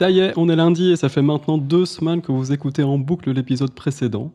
Ça y est, on est lundi et ça fait maintenant deux semaines que vous écoutez en boucle l'épisode précédent.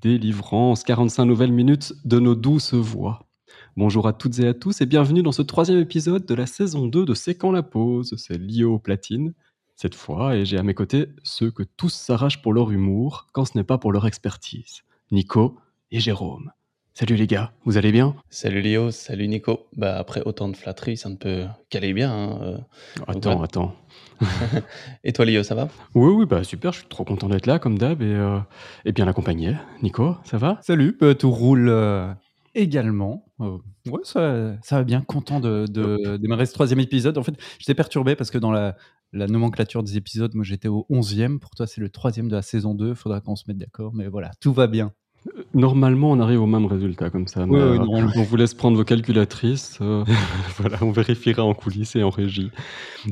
Délivrance, 45 nouvelles minutes de nos douces voix. Bonjour à toutes et à tous et bienvenue dans ce troisième épisode de la saison 2 de C'est quand la pause? C'est Lio Platine cette fois et j'ai à mes côtés ceux que tous s'arrachent pour leur humour quand ce n'est pas pour leur expertise. Nico et Jérôme. Salut les gars, vous allez bien? Salut Léo, salut Nico. Bah après autant de flatteries, ça ne peut qu'aller bien. hein, euh. Attends, voilà. attends. Et toi Léo, ça va? Oui, oui, bah super, je suis trop content d'être là comme d'hab et, euh, et bien accompagné. Nico, ça va? Salut, bah, tout roule euh, également. Euh, ouais, ça, ça va bien, content de, de démarrer ce troisième épisode. En fait, j'étais perturbé parce que dans la, la nomenclature des épisodes, moi j'étais au 11e. Pour toi, c'est le troisième de la saison 2. Faudra qu'on se mette d'accord, mais voilà, tout va bien. Normalement, on arrive au même résultat comme ça. mais, Ouais, ouais, euh, on vous laisse prendre vos calculatrices. euh, voilà, on vérifiera en coulisses et en régie.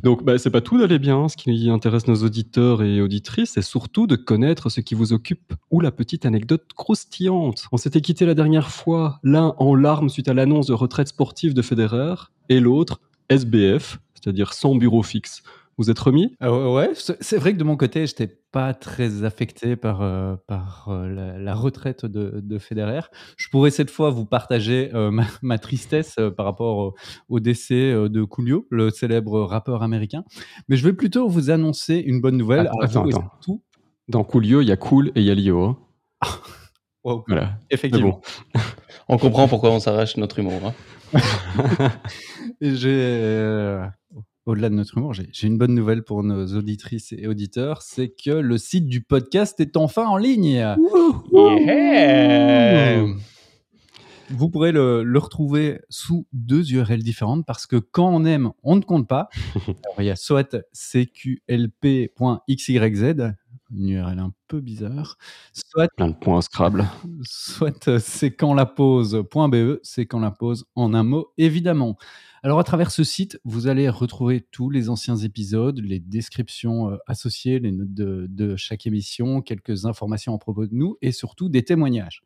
Donc, bah, c'est pas tout d'aller bien. Ce qui intéresse nos auditeurs et auditrices, c'est surtout de connaître ce qui vous occupe ou la petite anecdote croustillante. On s'était quitté la dernière fois, l'un en larmes suite à l'annonce de retraite sportive de Federer, et l'autre SBF, c'est-à-dire sans bureau fixe. Vous êtes remis? Euh, ouais, c'est vrai que de mon côté, j'étais pas très affecté par, euh, par euh, la, la retraite de, de Federer. Je pourrais cette fois vous partager euh, ma, ma tristesse euh, par rapport au, au décès euh, de Coolio, le célèbre rappeur américain. Mais je vais plutôt vous annoncer une bonne nouvelle. Attends, attends, Dans Coolio, il y a Cool et il y a Lio. hein. Wow, Voilà. Effectivement. bon. On comprend pourquoi on s'arrache notre humour. hein. J'ai, euh, au-delà de notre humour, j'ai une bonne nouvelle pour nos auditrices et auditeurs, c'est que le site du podcast est enfin en ligne. Yeah Vous pourrez le, le retrouver sous deux URL différentes parce que quand on aime, on ne compte pas. Alors, il y a soit cqlp.xyz, une URL un peu bizarre, soit Plein de points Scrabble. soit euh, c'est quand la pause.be, c'est quand la pause en un mot, évidemment. Alors, à travers ce site, vous allez retrouver tous les anciens épisodes, les descriptions euh, associées, les notes de, de chaque émission, quelques informations à propos de nous et surtout des témoignages.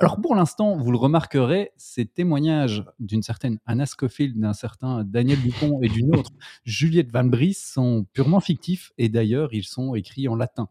Alors, pour l'instant, vous le remarquerez, ces témoignages d'une certaine Anna Scofield, d'un certain Daniel Dupont et d'une autre Juliette Van Bries sont purement fictifs et d'ailleurs, ils sont écrits en latin.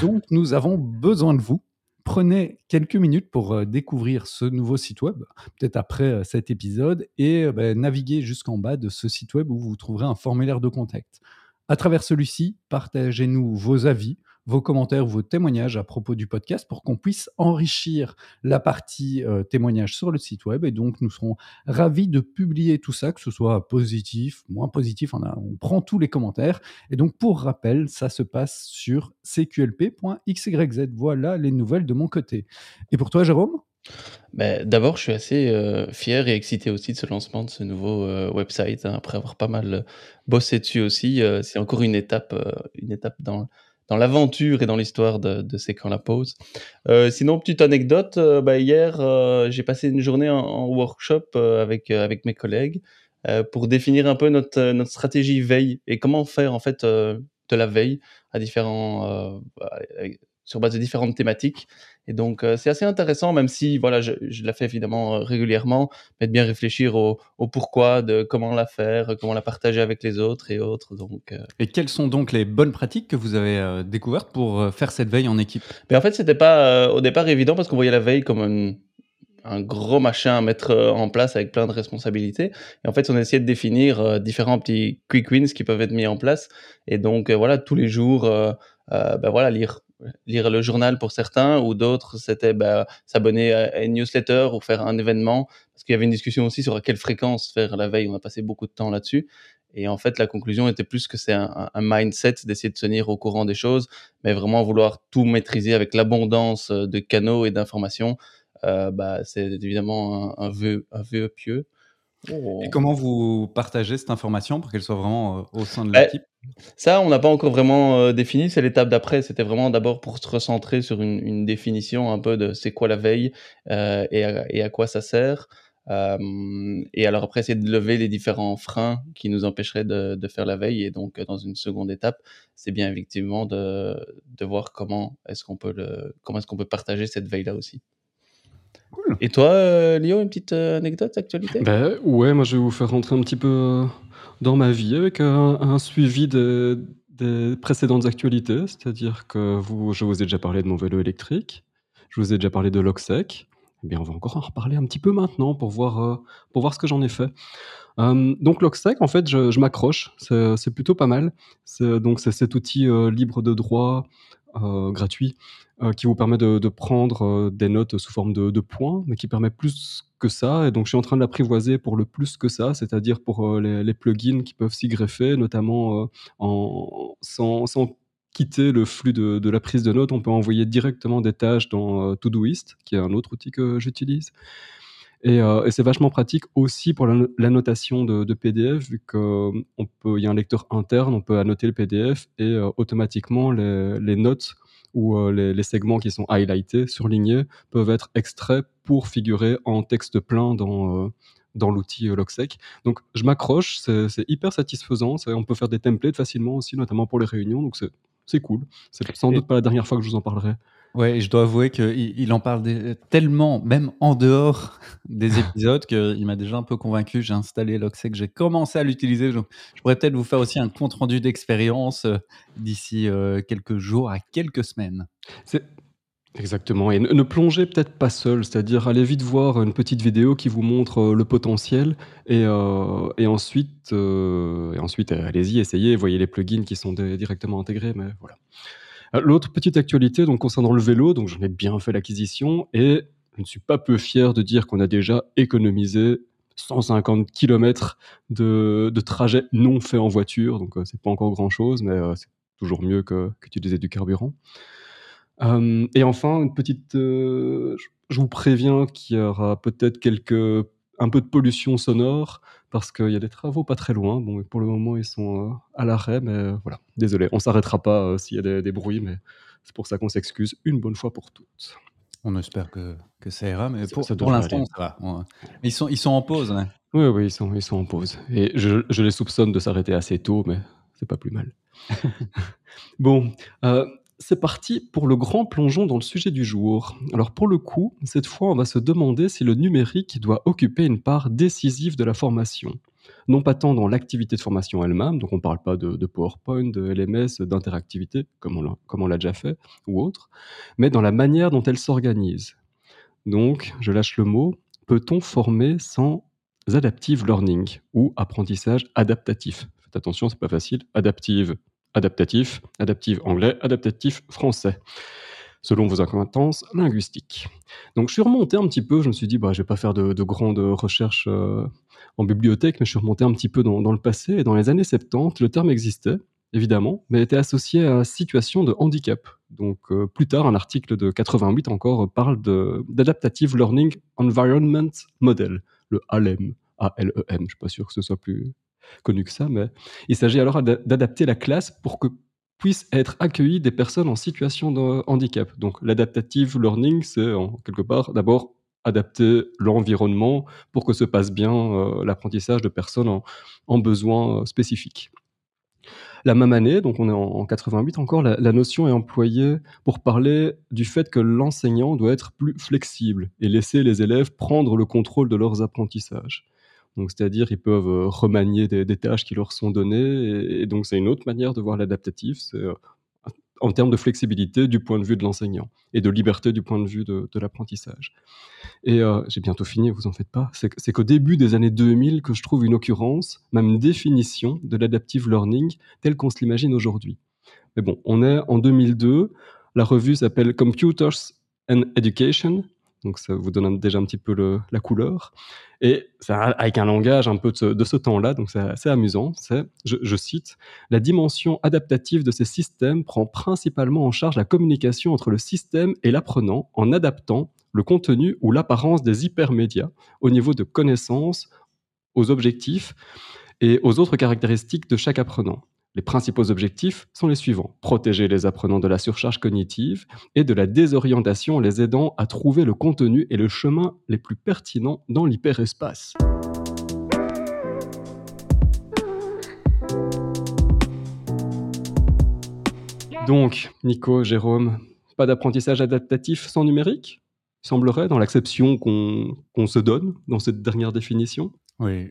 Donc, nous avons besoin de vous prenez quelques minutes pour euh, découvrir ce nouveau site web, peut-être après euh, cet épisode, et euh, ben, naviguer jusqu'en bas de ce site web où vous trouverez un formulaire de contact. À travers celui-ci, partagez-nous vos avis, vos commentaires, vos témoignages à propos du podcast pour qu'on puisse enrichir la partie euh, témoignages sur le site web. Et donc, nous serons ravis de publier tout ça, que ce soit positif, moins positif. On, prend tous les commentaires. Et donc, pour rappel, ça se passe sur cqlp.xyz. Voilà les nouvelles de mon côté. Et pour toi, Jérôme? Ben, D'abord, je suis assez euh, fier et excité aussi de ce lancement de ce nouveau euh, website. hein, après avoir pas mal euh, bossé dessus aussi, euh, c'est encore une étape, une étape dans, dans l'aventure et dans l'histoire de, C'est quand la pause. Euh, sinon, petite anecdote, euh, bah, hier, euh, j'ai passé une journée en, en workshop avec, avec mes collègues pour définir un peu notre, notre stratégie veille et comment faire en fait de la veille à différents, avec- sur base de différentes thématiques. Et donc, euh, c'est assez intéressant, même si voilà, je, je la fais évidemment euh, régulièrement, mais de bien réfléchir au, au pourquoi, de comment la faire, comment la partager avec les autres et autres. Donc, euh, Et quelles sont donc les bonnes pratiques que vous avez découvertes pour faire cette veille en équipe? Mais en fait, c'était pas au départ évident parce qu'on voyait la veille comme un, un gros machin à mettre en place avec plein de responsabilités. Et en fait, on a essayé de définir euh, différents petits quick wins qui peuvent être mis en place. Et donc, euh, voilà, tous les jours, euh, ben voilà, lire lire le journal pour certains ou d'autres c'était ben, s'abonner à une newsletter ou faire un événement. Parce qu'il y avait une discussion aussi sur à quelle fréquence faire la veille. On a passé beaucoup de temps là-dessus. Et en fait la conclusion était plus que c'est un, mindset d'essayer de se tenir au courant des choses mais vraiment vouloir tout maîtriser avec l'abondance euh, de canaux et d'informations, euh, bah, c'est évidemment un vœu pieux. Oh. Et comment vous partagez cette information pour qu'elle soit vraiment euh, au sein de Bah, l'équipe? Ça, on n'a pas encore vraiment euh, défini, c'est l'étape d'après. C'était vraiment d'abord pour se recentrer sur une, une définition un peu de c'est quoi la veille euh, et, à, et à quoi ça sert. Euh, et alors après, c'est de lever les différents freins qui nous empêcheraient de, de faire la veille. Et donc, dans une seconde étape, c'est bien effectivement de, de voir comment est-ce qu'on peut le, comment est-ce qu'on peut partager cette veille-là aussi. Cool. Et toi, euh, Léo, une petite euh, anecdote, actualité? Ben ouais, moi je vais vous faire rentrer un petit peu euh, dans ma vie avec un, un suivi de- des précédentes actualités, c'est-à-dire que vous je vous ai déjà parlé de mon vélo électrique, je vous ai déjà parlé de Logsec. Eh bien, on va encore en reparler un petit peu maintenant pour voir, heu, pour voir ce que j'en ai fait. Donc Logsec, en fait, je je m'accroche, c'est plutôt pas mal. C'est donc c'est cet outil, libre de droit, heu, gratuit, heu, qui vous permet de prendre, heu, des notes sous forme de points, mais qui permet plus que ça et donc je suis en train de l'apprivoiser pour le plus que ça, c'est-à-dire pour, les plugins qui peuvent s'y greffer, notamment, sans quitter le flux de de la prise de notes. On peut envoyer directement des tâches dans, Todoist, qui est un autre outil que j'utilise et heu et c'est vachement pratique aussi pour l'anno l'annotation de de PDF vu qu'on peut il y a un lecteur interne, on peut annoter le PDF et heu, automatiquement les les notes ou heu, les les segments qui sont highlightés, surlignés, peuvent être extraits pour figurer en texte plein dans, dans l'outil, Logsec. Donc je m'accroche, c'est hyper satisfaisant, on peut faire des templates facilement aussi, notamment pour les réunions, donc c'est c'est cool. C'est sans Et doute pas la dernière fois que je vous en parlerai. Ouais et je dois avouer qu'il il en parle tellement, même en dehors des épisodes, qu'il m'a déjà un peu convaincu. J'ai installé Logsec, j'ai commencé à l'utiliser, je pourrais peut-être vous faire aussi un compte rendu d'expérience, heu, d'ici, heu, quelques jours à quelques semaines. Exactement et ne plongez peut-être pas seul, c'est-à-dire allez vite voir une petite vidéo qui vous montre, heu, le potentiel et ensuite, ensuite, allez-y, essayez, voyez les plugins qui sont directement intégrés, mais voilà. Heu, l'autre petite actualité donc concernant le vélo, donc j'en ai bien fait l'acquisition et je ne suis pas peu fier de dire qu'on a déjà économisé 150 kilomètres de de trajet non fait en voiture, donc heu, c'est pas encore grand-chose, mais heu, c'est toujours mieux qu'utiliser du carburant. Hem et enfin une petite, je vous préviens qu'il y aura peut-être quelques un peu de pollution sonore parce qu'il y a des travaux pas très loin. Bon pour le moment, ils sont, heu, à l'arrêt, mais heu, voilà, désolé, on s'arrêtera pas, heu, s'il y a des des bruits, mais c'est pour ça qu'on s'excuse une bonne fois pour toutes. On espère que que ça ira, mais pour pour l'instant, ça va. On ils sont ils sont en pause, hein? Oui, oui, ils sont ils sont en pause et je je les soupçonne de s'arrêter assez tôt, mais c'est pas plus mal. Bon, c'est parti pour le grand plongeon dans le sujet du jour. Alors pour le coup, cette fois, on va se demander si le numérique doit occuper une part décisive de la formation. Non pas tant dans l'activité de formation elle-même, donc on parle pas de PowerPoint, de LMS, d'interactivité comme on l'a déjà fait ou autre, mais dans la manière dont elle s'organise. Donc, je lâche le mot, peut-on former sans adaptive learning ou apprentissage adaptatif? Faites attention, c'est pas facile. Adaptive, adaptatif, adaptive anglais, adaptatif français, selon vos accointances linguistiques. Donc je suis remonté un petit peu, je me suis dit: «Bah, je vais pas faire de de grandes recherches, heu, en bibliothèque», mais je suis remonté un petit peu dans le passé et dans les années 70, le terme existait, évidemment, mais était associé à situation de handicap. Donc heu, plus tard, un article de 88 encore, parle d'Adaptative Learning Environment Model, le ALEM, A-L-E-M. Je suis pas sûr que ce soit plus connu que ça, mais il s'agit alors d'a d'adapter la classe pour que puissent être accueillies des personnes en situation de handicap. Donc l'adaptative learning, c'est en quelque part, d'abord adapter l'environnement pour que se passe bien, heu, l'apprentissage de personnes en en besoin, heu, spécifiques. La même année, donc on est en en 88 encore, la notion est employée pour parler du fait que l'enseignant doit être plus flexible et laisser les élèves prendre le contrôle de leurs apprentissages. Donc c'est-à-dire, ils peuvent, heu, remanier des tâches qui leur sont données et donc c'est une autre manière de voir l'adaptatif, c'est, heu, en termes de flexibilité du point de vue de l'enseignant et de liberté du point de vue de l'apprentissage et heu, j'ai bientôt fini, vous en faites pas. C'est qu'au début des années 2000 que je trouve une occurrence, même une définition de l'adaptive learning tel qu'on se l'imagine aujourd'hui. Mais bon, on est en 2002, la revue s'appelle Computers and Education, donc ça vous donne déjà un petit peu la couleur et avec un langage un peu de ce de ce temps-là, donc c'est assez amusant. C'est, je je cite: «La dimension adaptative de ces systèmes prend principalement en charge la communication entre le système et l'apprenant en adaptant le contenu ou l'apparence des hypermédias au niveau de connaissances, aux objectifs et aux autres caractéristiques de chaque apprenant. Les principaux objectifs sont les suivants: protéger les apprenants de la surcharge cognitive et de la désorientation en les aidant à trouver le contenu et le chemin les plus pertinents dans l'hyperespace». Donc, Nico, Jérôme, pas d'apprentissage adaptatif sans numérique? Semblerait dans l'acception qu'on se donne dans cette dernière définition? Oui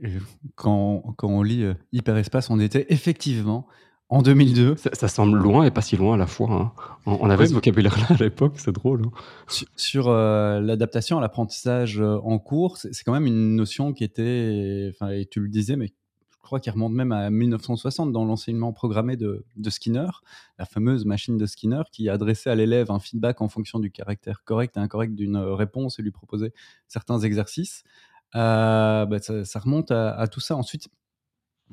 quand quand on lit, heu, hyperespace, on était effectivement en 2002. Ça, semble loin et pas si loin à la fois. Hein. On, avait ce vocabulaire-là à l'époque, c'est drôle. Hein. Sur, euh, l'adaptation à l'apprentissage euh, en cours, c'est quand même une notion qui était, et tu le disais, mais je crois qu'il remonte même à 1960 dans l'enseignement programmé de, Skinner, la fameuse machine de Skinner qui adressait à l'élève un feedback en fonction du caractère correct et incorrect d'une réponse et lui proposait certains exercices. Euh, bah, ça, remonte à, tout ça. Ensuite,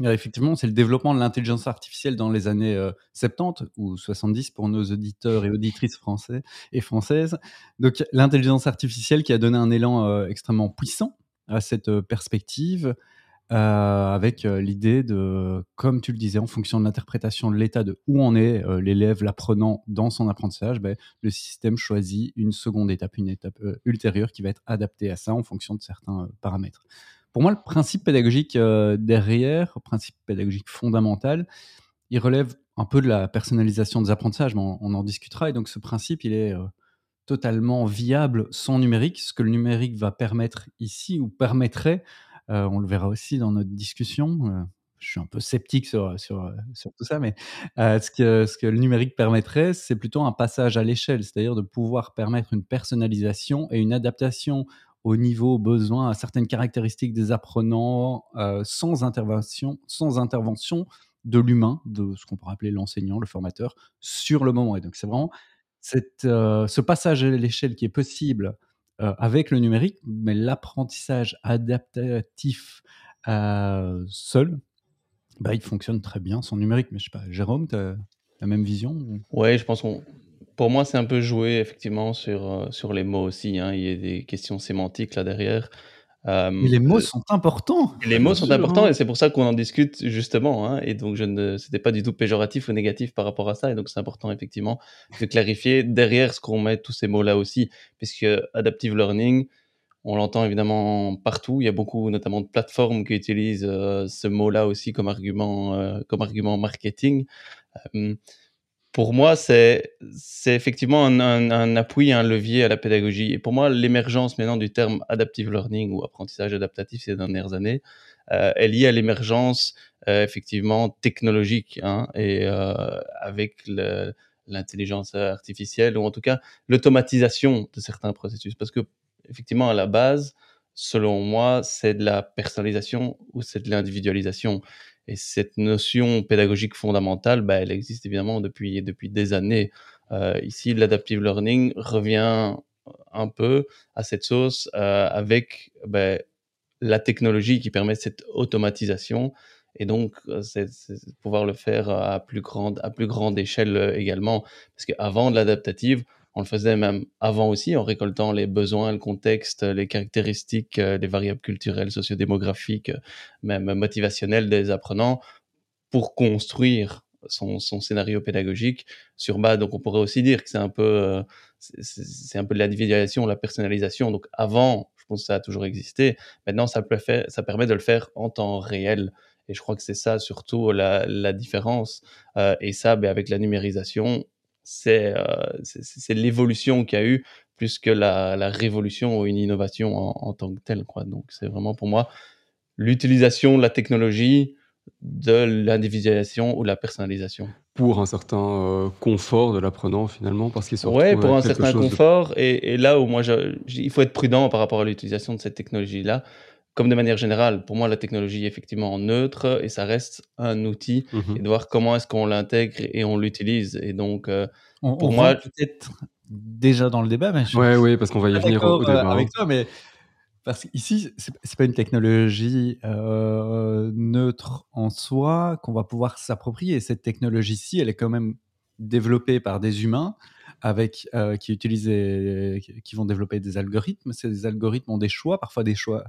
effectivement, c'est le développement de l'intelligence artificielle dans les années 70 euh, ou 70 pour nos auditeurs et auditrices français et françaises. Donc, l'intelligence artificielle qui a donné un élan euh, extrêmement puissant à cette euh, perspective, avec l'idée de, comme tu le disais, en fonction de l'interprétation de l'état de où en est l'élève, l'apprenant dans son apprentissage, ben, le système choisit une seconde étape, une étape ultérieure qui va être adaptée à ça en fonction de certains paramètres pour moi, le principe pédagogique euh, derrière, le principe pédagogique fondamental, il relève un peu de la personnalisation des apprentissages, mais on, en discutera. Et donc, ce principe, il est euh, totalement viable sans numérique. Ce que le numérique va permettre ici, ou permettrait, euh, on le verra aussi dans notre discussion. je suis un peu sceptique sur, sur tout ça, mais ce, que, le numérique permettrait, c'est plutôt un passage à l'échelle, c'est-à-dire de pouvoir permettre une personnalisation et une adaptation au niveau besoin, à certaines caractéristiques des apprenants, euh, sans intervention, sans intervention de l'humain, de ce qu'on pourrait appeler l'enseignant, le formateur, sur le moment. Et donc c'est vraiment euh, ce passage à l'échelle qui est possible euh, avec le numérique, mais l'apprentissage adaptatif seul, bah, il fonctionne très bien sans numérique. Mais je sais pas, Jérôme, tu as la même vision Oui, je pense qu'on pour moi, c'est un peu joué effectivement sur, euh, sur les mots aussi, hein. Il y a des questions sémantiques là derrière. Mais les mots sont importants. les mots sont importants et c'est pour ça qu'on en discute justement, hein. et donc je ne c'était pas du tout péjoratif ou négatif par rapport à ça et donc c'est important effectivement de clarifier derrière ce qu'on met tous ces mots-là aussi, puisque adaptive learning, on l'entend évidemment partout. Il y a beaucoup notamment de plateformes qui utilisent, euh, ce mot-là aussi comme argument, euh, comme argument marketing pour moi, c'est effectivement un, appui, un levier à la pédagogie. Et pour moi, l'émergence maintenant du terme adaptive learning ou apprentissage adaptatif ces dernières années euh, est liée à l'émergence euh, effectivement technologique hein, et euh, avec l'intelligence artificielle ou en tout cas l'automatisation de certains processus. Parce que effectivement, à la base, selon moi, c'est de la personnalisation ou c'est de l'individualisation. Et cette notion pédagogique fondamentale, bah, elle existe évidemment depuis, depuis des années. Euh, ici, l'adaptive learning revient un peu à cette sauce euh, avec bah, la technologie qui permet cette automatisation et donc euh, c'est pouvoir le faire à plus grande, à plus grande échelle également. Parce qu'avant de l'adaptative, on le faisait même avant aussi, en récoltant les besoins, le contexte, les caractéristiques, euh, les variables culturelles, sociodémographiques, euh, même motivationnelles des apprenants pour construire son, scénario pédagogique sur base. Donc, on pourrait aussi dire que c'est un peu, euh, c'est un peu de l'individualisation, la personnalisation. Donc, avant, je pense que ça a toujours existé. Maintenant, ça, permet de le faire en temps réel. Et je crois que c'est ça surtout la, différence. et ça, ben, avec la numérisation, euh, c'est l'évolution qu'il y a eu plus que la, révolution ou une innovation en, tant que telle. Quoi. Donc, c'est vraiment pour moi l'utilisation de la technologie, de l'individualisation ou la personnalisation. Pour un certain euh, confort de l'apprenant finalement, parce qu'il se Ouais, pour un certain confort. Et, là où moi, il faut être prudent par rapport à l'utilisation de cette technologie-là comme de manière générale, pour moi, la technologie est effectivement neutre et ça reste un outil mmh et de voir comment est-ce qu'on l'intègre et on l'utilise. Et donc, euh, pour moi, peut-être déjà dans le débat, mais je ouais, oui, parce qu'on va y venir au, débat. Euh, avec toi, mais parce qu'ici, c'est pas une technologie euh, neutre en soi qu'on va pouvoir s'approprier. Cette technologie-ci, elle est quand même développée par des humains avec qui utilisent, qui vont développer des algorithmes. Ces algorithmes ont des choix, parfois des choix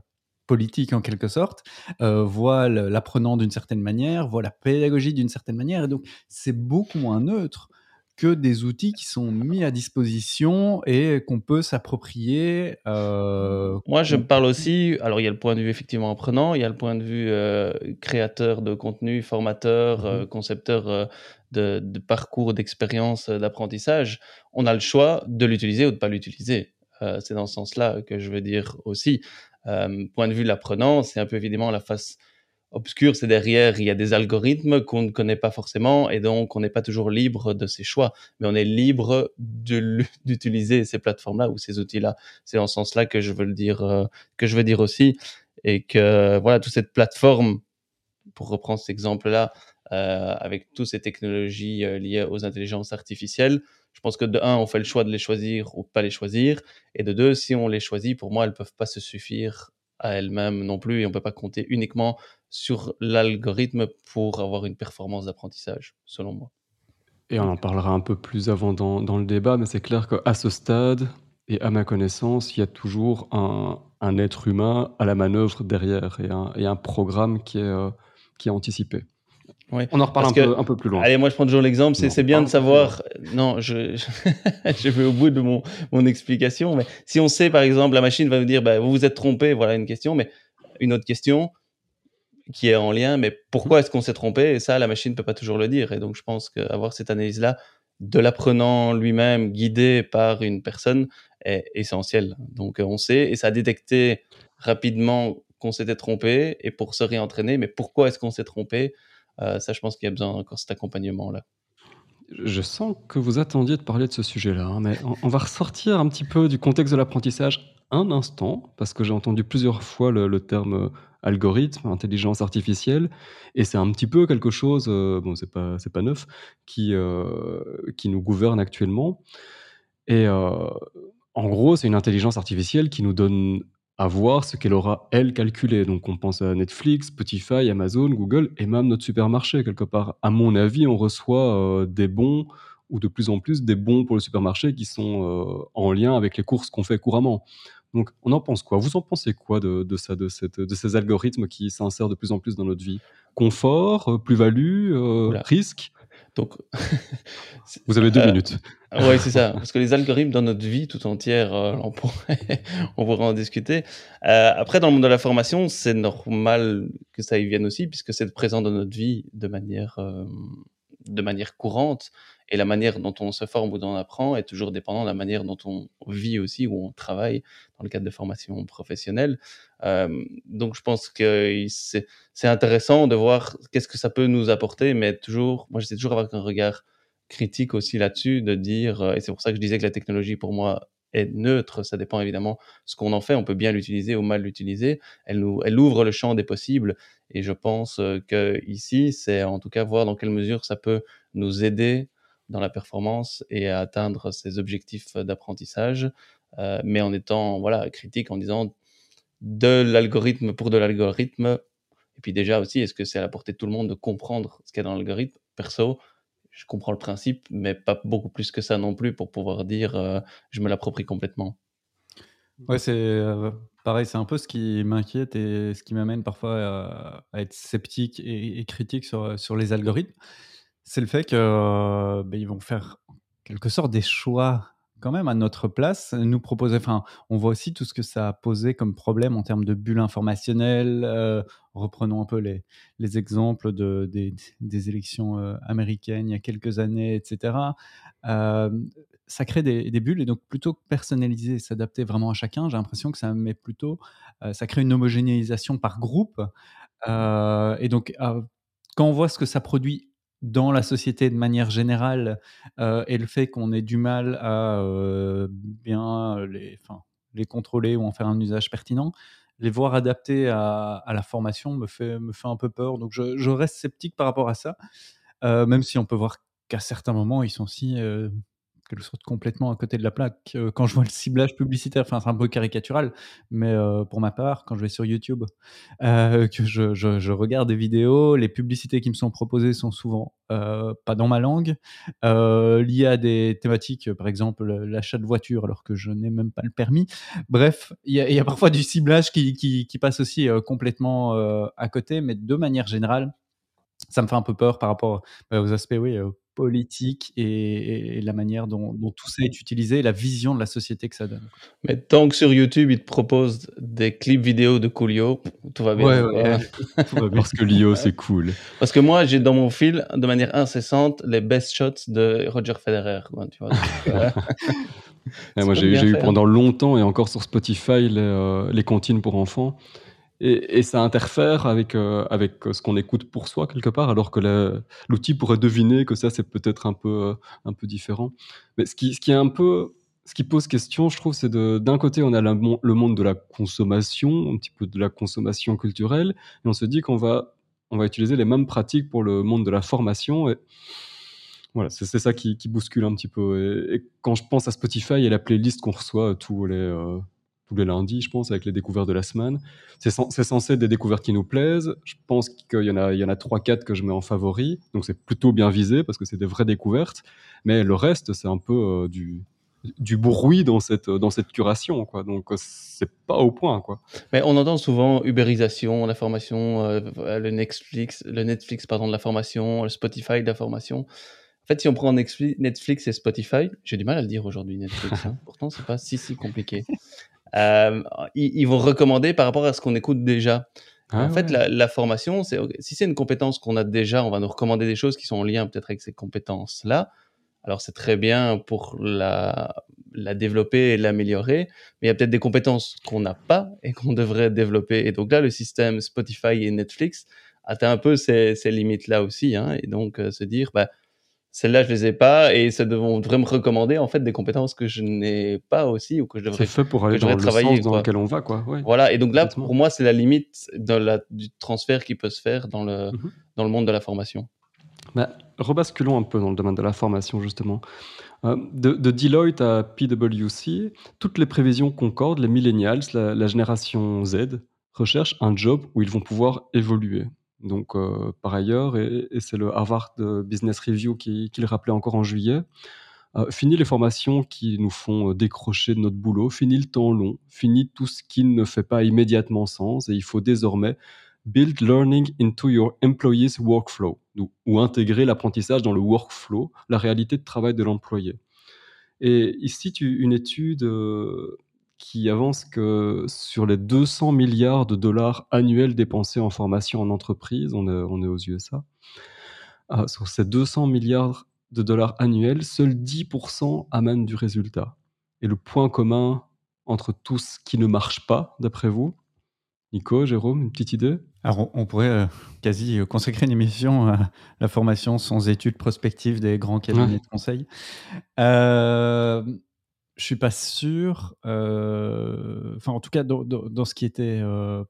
politique en quelque sorte, euh, voit l'apprenant d'une certaine manière, voit la pédagogie d'une certaine manière, et donc c'est beaucoup moins neutre que des outils qui sont mis à disposition et qu'on peut s'approprier. Euh, Moi, je parle aussi, alors il y a le point de vue effectivement apprenant, il y a le point de vue euh, créateur de contenu, formateur, mmh concepteur de, de, parcours, d'expérience, d'apprentissage. On a le choix de l'utiliser ou de ne pas l'utiliser. c'est dans ce sens-là que je veux dire aussi. Euh, point de vue de l'apprenant, c'est un peu évidemment la face obscur, c'est derrière, il y a des algorithmes qu'on ne connaît pas forcément et donc on n'est pas toujours libre de ses choix, mais on est libre d'utiliser ces plateformes-là ou ces outils-là. C'est en ce sens-là que je veux le dire, euh, que je veux dire aussi et que voilà, toute cette plateforme, pour reprendre cet exemple-là, euh, avec toutes ces technologies liées aux intelligences artificielles, je pense que de un, on fait le choix de les choisir ou pas les choisir, et de deux, si on les choisit, pour moi, elles peuvent pas se suffire à elles-mêmes non plus, et on peut pas compter uniquement sur l'algorithme pour avoir une performance d'apprentissage, selon moi. Et on en parlera un peu plus avant dans, dans le débat, mais c'est clair qu'à ce stade, et à ma connaissance, il y a toujours un, un être humain à la manœuvre derrière et un, et un programme qui est, euh, qui est anticipé. On en reparle un, peu, un, peu, plus loin. Allez, moi je prends toujours l'exemple, c'est bien de savoir. Non, je, je, vais au bout de mon, mon explication, mais si on sait par exemple, la machine va nous dire, bah, vous vous êtes trompé, voilà une question, mais une autre question, qui est en lien, mais pourquoi est-ce qu'on s'est trompé? Et ça, la machine ne peut pas toujours le dire. Et donc, je pense qu'avoir cette analyse-là de l'apprenant lui-même, guidé par une personne, est essentiel. Donc, on sait, et ça a détecté rapidement qu'on s'était trompé, et pour se réentraîner, mais pourquoi est-ce qu'on s'est trompé? euh, Ça, je pense qu'il y a besoin encore cet accompagnement-là. Je sens que vous attendiez de parler de ce sujet-là, hein, mais on, va ressortir un petit peu du contexte de l'apprentissage un instant, parce que j'ai entendu plusieurs fois le terme algorithme, intelligence artificielle, et c'est un petit peu quelque chose, euh, bon, c'est pas, pas neuf, qui, euh, qui nous gouverne actuellement. Et euh, en gros, c'est une intelligence artificielle qui nous donne à voir ce qu'elle aura, elle, calculé. Donc, on pense à Netflix, Spotify, Amazon, Google, et même notre supermarché, quelque part. À mon avis, on reçoit des bons, ou de plus en plus des bons pour le supermarché qui sont en lien avec les courses qu'on fait couramment. Donc, on en pense quoi? Vous en pensez quoi de, ça, de, ces algorithmes qui s'insèrent de plus en plus dans notre vie? Confort, euh, plus-value, euh, risque? Donc, vous avez deux euh, minutes. oui, c'est ça. Parce que les algorithmes dans notre vie tout entière, on, pourrait, on, pourrait, en discuter. après, dans le monde de la formation, c'est normal que ça y vienne aussi, puisque c'est présent dans notre vie de manière, de manière courante. Et la manière dont on se forme ou dont on apprend est toujours dépendant de la manière dont on vit aussi ou on travaille dans le cadre de formation professionnelle. Euh, donc je pense que c'est intéressant de voir qu'est-ce que ça peut nous apporter, mais toujours, moi j'essaie toujours avoir un regard critique aussi là-dessus, de dire, euh, et c'est pour ça que je disais que la technologie pour moi est neutre, ça dépend évidemment ce qu'on en fait, on peut bien l'utiliser ou mal l'utiliser, elle, elle ouvre le champ des possibles, et je pense euh, que ici, c'est en tout cas voir dans quelle mesure ça peut nous aider dans la performance et à atteindre ses objectifs d'apprentissage, euh, mais en étant voilà critique en disant de l'algorithme pour de l'algorithme. Et puis déjà aussi, est-ce que c'est à la portée de tout le monde de comprendre ce qu'il y a dans l'algorithme? Perso, je comprends le principe, mais pas beaucoup plus que ça non plus pour pouvoir dire euh, je me l'approprie complètement. Ouais, c'est euh, pareil, c'est un peu ce qui m'inquiète et ce qui m'amène parfois à, être sceptique et, et, critique sur, sur les algorithmes c'est le fait que, euh, ben, ils vont faire quelque sorte des choix quand même à notre place, nous proposer enfin, on voit aussi tout ce que ça a posé comme problème en termes de bulles informationnelles, euh, reprenons un peu les les exemples de des des élections, américaines il y a quelques années etc. ça crée des des bulles et donc plutôt que personnaliser s'adapter vraiment à chacun, j'ai l'impression que ça met plutôt, ça crée une homogénéisation par groupe, et donc quand on voit ce que ça produit dans la société de manière générale euh, et le fait qu'on ait du mal à euh, bien les, contrôler ou en faire un usage pertinent, les voir adaptés à, la formation me fait, un peu peur. Donc je, reste sceptique par rapport à ça, euh, même si on peut voir qu'à certains moments, ils sont aussi qu'elle sorte complètement à côté de la plaque. Euh, quand je vois le ciblage publicitaire, enfin c'est un peu caricatural, mais euh, pour ma part, quand je vais sur YouTube, euh, que je, je, regarde des vidéos, les publicités qui me sont proposées sont souvent pas dans ma langue, liées à des thématiques, par exemple l'achat de voiture alors que je n'ai même pas le permis. Bref, il y, a parfois du ciblage qui, qui, qui passe aussi complètement à côté, mais de manière générale, ça me fait un peu peur par rapport aux aspects, oui, politique et, la manière dont, tout ça est utilisé, la vision de la société que ça donne. Mais tant que sur YouTube, ils te proposent des clips vidéo de Coolio, tout va bien. Ouais, Parce que Lio, c'est cool. Parce que moi, j'ai dans mon fil, de manière incessante, les best shots de Roger Federer. tu vois, moi, j'ai eu pendant longtemps, et encore sur Spotify, les, euh, les comptines pour enfants. Et, ça interfère avec, euh, avec ce qu'on écoute pour soi quelque part, alors que l'outil pourrait deviner que ça c'est peut-être un peu, un peu différent. Mais ce qui, ce qui est un peu, ce qui pose question, je trouve, c'est d'un côté on a le monde de la consommation, un petit peu de la consommation culturelle, et on se dit qu'on va, on va utiliser les mêmes pratiques pour le monde de la formation. Voilà, c'est ça qui, bouscule un petit peu. Et, quand je pense à Spotify et la playlist qu'on reçoit tous les, euh, tous les lundis, je pense, avec les découvertes de la semaine, c'est censé être des découvertes qui nous plaisent. Je pense qu'il y en a, il y en a 3-4 que je mets en favori, donc c'est plutôt bien visé parce que c'est des vraies découvertes. Mais le reste, c'est un peu euh, du, du bruit dans cette, dans cette curation, quoi. Donc, c'est pas au point, quoi. Mais on entend souvent ubérisation, la formation, euh, le Netflix, le Netflix, pardon, de la formation, le Spotify de la formation. En fait, si on prend Netflix et Spotify, j'ai du mal à le dire aujourd'hui, Netflix. Hein. Pourtant, c'est pas si, si compliqué. Euh, ils, vont recommander par rapport à ce qu'on écoute déjà. Ah en fait, la, formation, c'est si c'est une compétence qu'on a déjà, on va nous recommander des choses qui sont en lien peut-être avec ces compétences-là. Alors, c'est très bien pour la, la développer et l'améliorer, mais il y a peut-être des compétences qu'on n'a pas et qu'on devrait développer. Et donc là, le système Spotify et Netflix atteint un peu ces, ces limites-là aussi. Hein, et donc, euh, se dire, bah, celles-là, je les ai pas et ça devrait me recommander en fait des compétences que je n'ai pas aussi ou que je devrais. C'est fait pour aller dans le sens dans lequel on va, quoi. voilà. Et donc là, pour moi, c'est la limite de la, du transfert qui peut se faire dans le mhm. dans le monde de la formation. Bah, rebasculons un peu dans le domaine de la formation justement. Euh, de, Deloitte à PwC, toutes les prévisions concordent. Les millennials, la génération Z, recherchent un job où ils vont pouvoir évoluer. Donc, euh, par ailleurs, et, c'est le Harvard Business Review qui, le rappelait encore en juillet, euh, fini les formations qui nous font euh, décrocher de notre boulot, fini le temps long, fini tout ce qui ne fait pas immédiatement sens, et il faut désormais build learning into your employee's workflow, ou, ou intégrer l'apprentissage dans le workflow, la réalité de travail de l'employé. Et ici, tu, une étude qui avance que sur les 200 milliards de dollars annuels dépensés en formation en entreprise, on est, on est aux USA, ah, sur ces 200 milliards de dollars annuels, seuls 10% amènent du résultat. Et le point commun entre tout ce qui ne marche pas, d'après vous Nico, Jérôme, une petite idée? Alors, on, pourrait euh, quasi euh, consacrer une émission à la formation sans études prospectives des grands cabinets de conseil. Euh, je suis pas sûr. Euh, enfin, en tout cas, dans, ce qui était euh,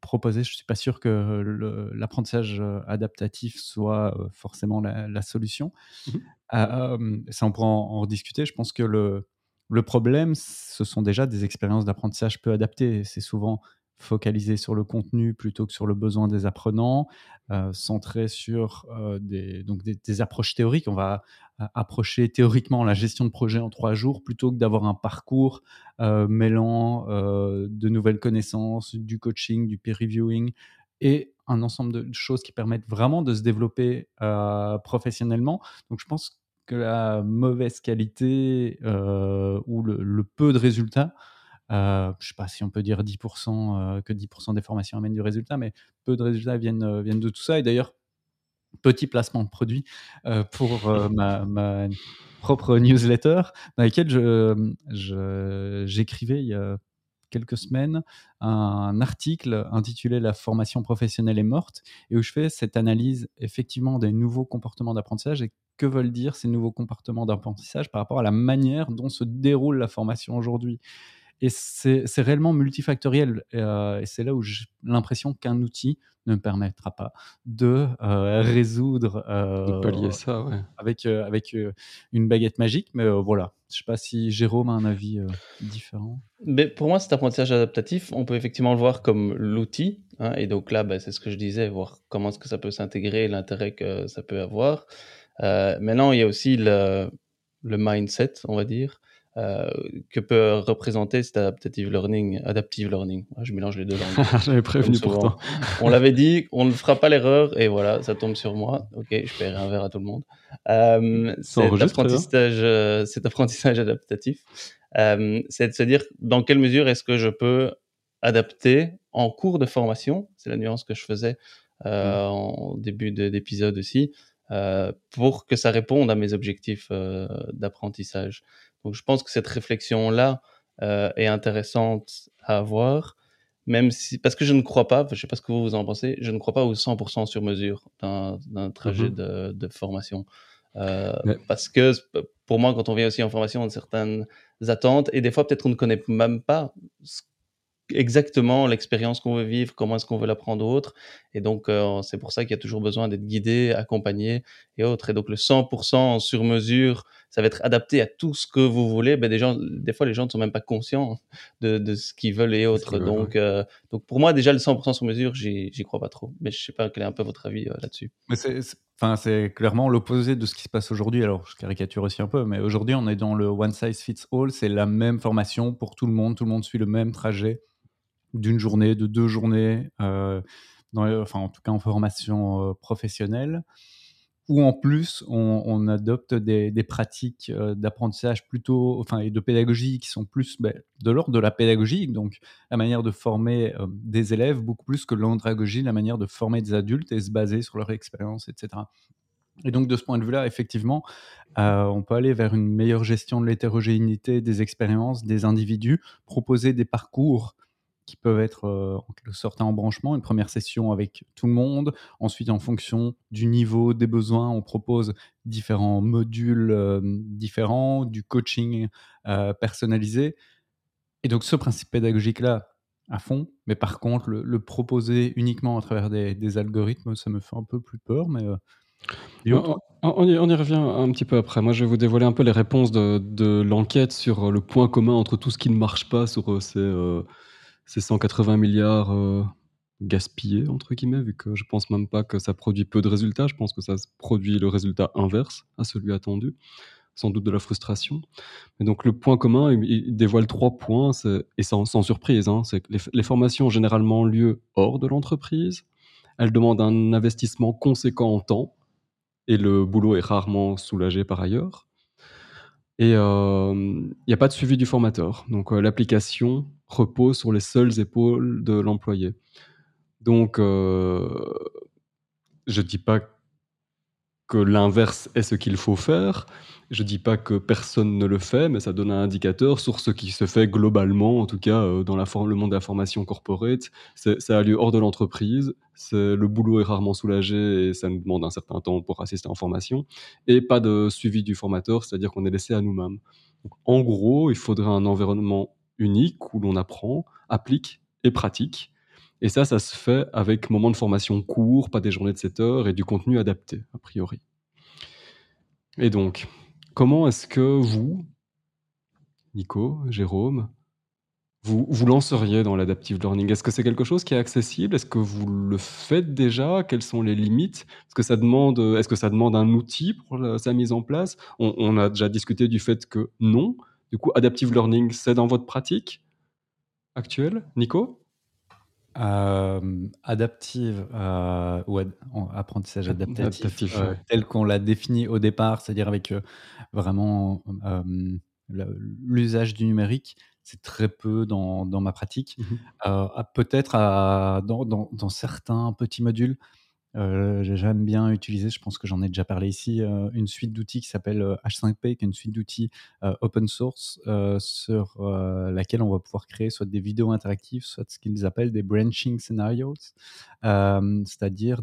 proposé, je suis pas sûr que l'apprentissage euh, adaptatif soit forcément la, solution. Mmh ça, on pourra en, rediscuter. Je pense que le, le problème, ce sont déjà des expériences d'apprentissage peu adaptées. C'est souvent focalisé sur le contenu plutôt que sur le besoin des apprenants, euh, centré sur euh, des, donc des, approches théoriques. On va euh, approcher théoriquement la gestion de projet en trois jours plutôt que d'avoir un parcours mêlant de nouvelles connaissances, du coaching, du peer reviewing et un ensemble de choses qui permettent vraiment de se développer professionnellement. Donc je pense que la mauvaise qualité ou le, peu de résultats euh, je ne sais pas si on peut dire 10%, euh, que 10% des formations amènent du résultat, mais peu de résultats viennent, euh, viennent de tout ça. Et d'ailleurs, petit placement de produit pour ma, propre newsletter dans laquelle j'écrivais il y a quelques semaines un article intitulé La formation professionnelle est morte et où je fais cette analyse effectivement des nouveaux comportements d'apprentissage et que veulent dire ces nouveaux comportements d'apprentissage par rapport à la manière dont se déroule la formation aujourd'hui? Et c'est réellement multifactoriel. Euh, et, c'est là où j'ai l'impression qu'un outil ne me permettra pas de euh, résoudre. de pallier euh, ça, ouais. Avec, avec une baguette magique. Mais voilà. Je ne sais pas si Jérôme a un avis différent. Mais pour moi, cet apprentissage adaptatif, on peut effectivement le voir comme l'outil. Hein, et donc là, bah, c'est ce que je disais, voir comment est-ce que ça peut s'intégrer, l'intérêt que ça peut avoir. maintenant, il y a aussi le, le mindset, on va dire. Euh, que peut représenter cet adaptive learning, adaptive learning. Je mélange les deux langues. J'avais prévenu pourtant. on l'avait dit, on ne fera pas l'erreur et voilà, ça tombe sur moi. Ok, je paierai un verre à tout le monde. Euh, cet, apprentissage, euh, cet apprentissage adaptatif, euh, c'est de se dire dans quelle mesure est-ce que je peux adapter en cours de formation, c'est la nuance que je faisais euh, mmh. en début d'épisode aussi, euh, pour que ça réponde à mes objectifs d'apprentissage. Donc je pense que cette réflexion-là euh, est intéressante à avoir. même si, parce que je ne crois pas, je sais pas ce que vous, vous en pensez, je ne crois pas au 100% sur mesure d'un trajet Mhm. de, de formation. Euh, Parce que pour moi, quand on vient aussi en formation, on a certaines attentes et des fois, peut-être qu'on ne connaît même pas ce- exactement l'expérience qu'on veut vivre, comment est-ce qu'on veut l'apprendre aux autres. Et donc, euh, c'est pour ça qu'il y a toujours besoin d'être guidé, accompagné et autres. Et donc, le 100% sur mesure, ça va être adapté à tout ce que vous voulez. Ben, des, gens, des fois, les gens ne sont même pas conscients de, de ce qu'ils veulent et autres. veulent, donc, euh, donc, pour moi, déjà, le 100% sur mesure, j'y crois pas trop. Mais je sais pas quel est un peu votre avis euh, là-dessus. Enfin, c'est clairement l'opposé de ce qui se passe aujourd'hui. Alors, je caricature aussi un peu, mais aujourd'hui, on est dans le one size fits all. C'est la même formation pour tout le monde. Tout le monde suit le même trajet d'une journée, de deux journées, euh, enfin, en tout cas en formation euh, professionnelle. Ou en plus, on, adopte des, pratiques euh, d'apprentissage plutôt, enfin, et de pédagogie qui sont plus ben, de l'ordre de la pédagogie, donc la manière de former des élèves beaucoup plus que l'andragogie, la manière de former des adultes et se baser sur leur expérience, etc. Et donc, de ce point de vue-là, effectivement, on peut aller vers une meilleure gestion de l'hétérogénéité des expériences, des individus, proposer des parcours qui peuvent être euh, en quelque sorte un embranchement, une première session avec tout le monde, ensuite en fonction du niveau des besoins, on propose différents modules euh, différents, du coaching euh, personnalisé. Et donc ce principe pédagogique-là, à fond, mais par contre, le, le proposer uniquement à travers des, des algorithmes, ça me fait un peu plus peur, mais... On, on y, on y revient un petit peu après. Moi, je vais vous dévoiler un peu les réponses de, de l'enquête sur le point commun entre tout ce qui ne marche pas sur ces, ces 180 milliards euh, gaspillés, entre guillemets, vu que je pense même pas que ça produit peu de résultats. Je pense que ça produit le résultat inverse à celui attendu, sans doute de la frustration. Mais donc, le point commun, il, il dévoile trois points, et sans, surprise, hein, c'est que les formations ont généralement lieu hors de l'entreprise. Elles demandent un investissement conséquent en temps et le boulot est rarement soulagé par ailleurs. Et euh, il n'y a pas de suivi du formateur. Donc euh, l'application repose sur les seules épaules de l'employé. Donc euh, je ne dis pas que l'inverse est ce qu'il faut faire. Je ne dis pas que personne ne le fait, mais ça donne un indicateur sur ce qui se fait globalement, en tout cas euh, dans le monde de la formation corporate. Ça a lieu hors de l'entreprise. Le boulot est rarement soulagé et ça nous demande un certain temps pour assister en formation. Et pas de suivi du formateur, c'est-à-dire qu'on est laissé à nous-mêmes. En gros, il faudrait un environnement unique où l'on apprend, applique et pratique. Et ça, ça se fait avec moments de formation courts, pas des journées de 7 heures et du contenu adapté, a priori. Et donc, comment est-ce que vous, Nico, Jérôme, vous vous lanceriez dans l'adaptive learning? Est-ce que c'est quelque chose qui est accessible? Est-ce que vous le faites déjà? Quelles sont les limites? Est-ce que ça demande, un outil pour sa mise en place? On, on a déjà discuté du fait que non. Du coup, adaptive learning, c'est dans votre pratique actuelle, Nico? Euh, adaptive euh, ou ad- apprentissage Ad- adaptatif, adaptatif, euh, ouais. tel qu'on l'a défini au départ, c'est-à-dire avec vraiment l'usage du numérique, c'est très peu dans, dans ma pratique. À- Peut-être à- dans, dans- dans certains petits modules, euh, j'aime bien utiliser, je pense que j'en ai déjà parlé ici, euh, une suite d'outils qui s'appelle euh, H5P, qui est une suite d'outils euh, open source euh, sur euh, laquelle on va pouvoir créer soit des vidéos interactives, soit ce qu'ils appellent des branching scenarios, euh, c'est-à-dire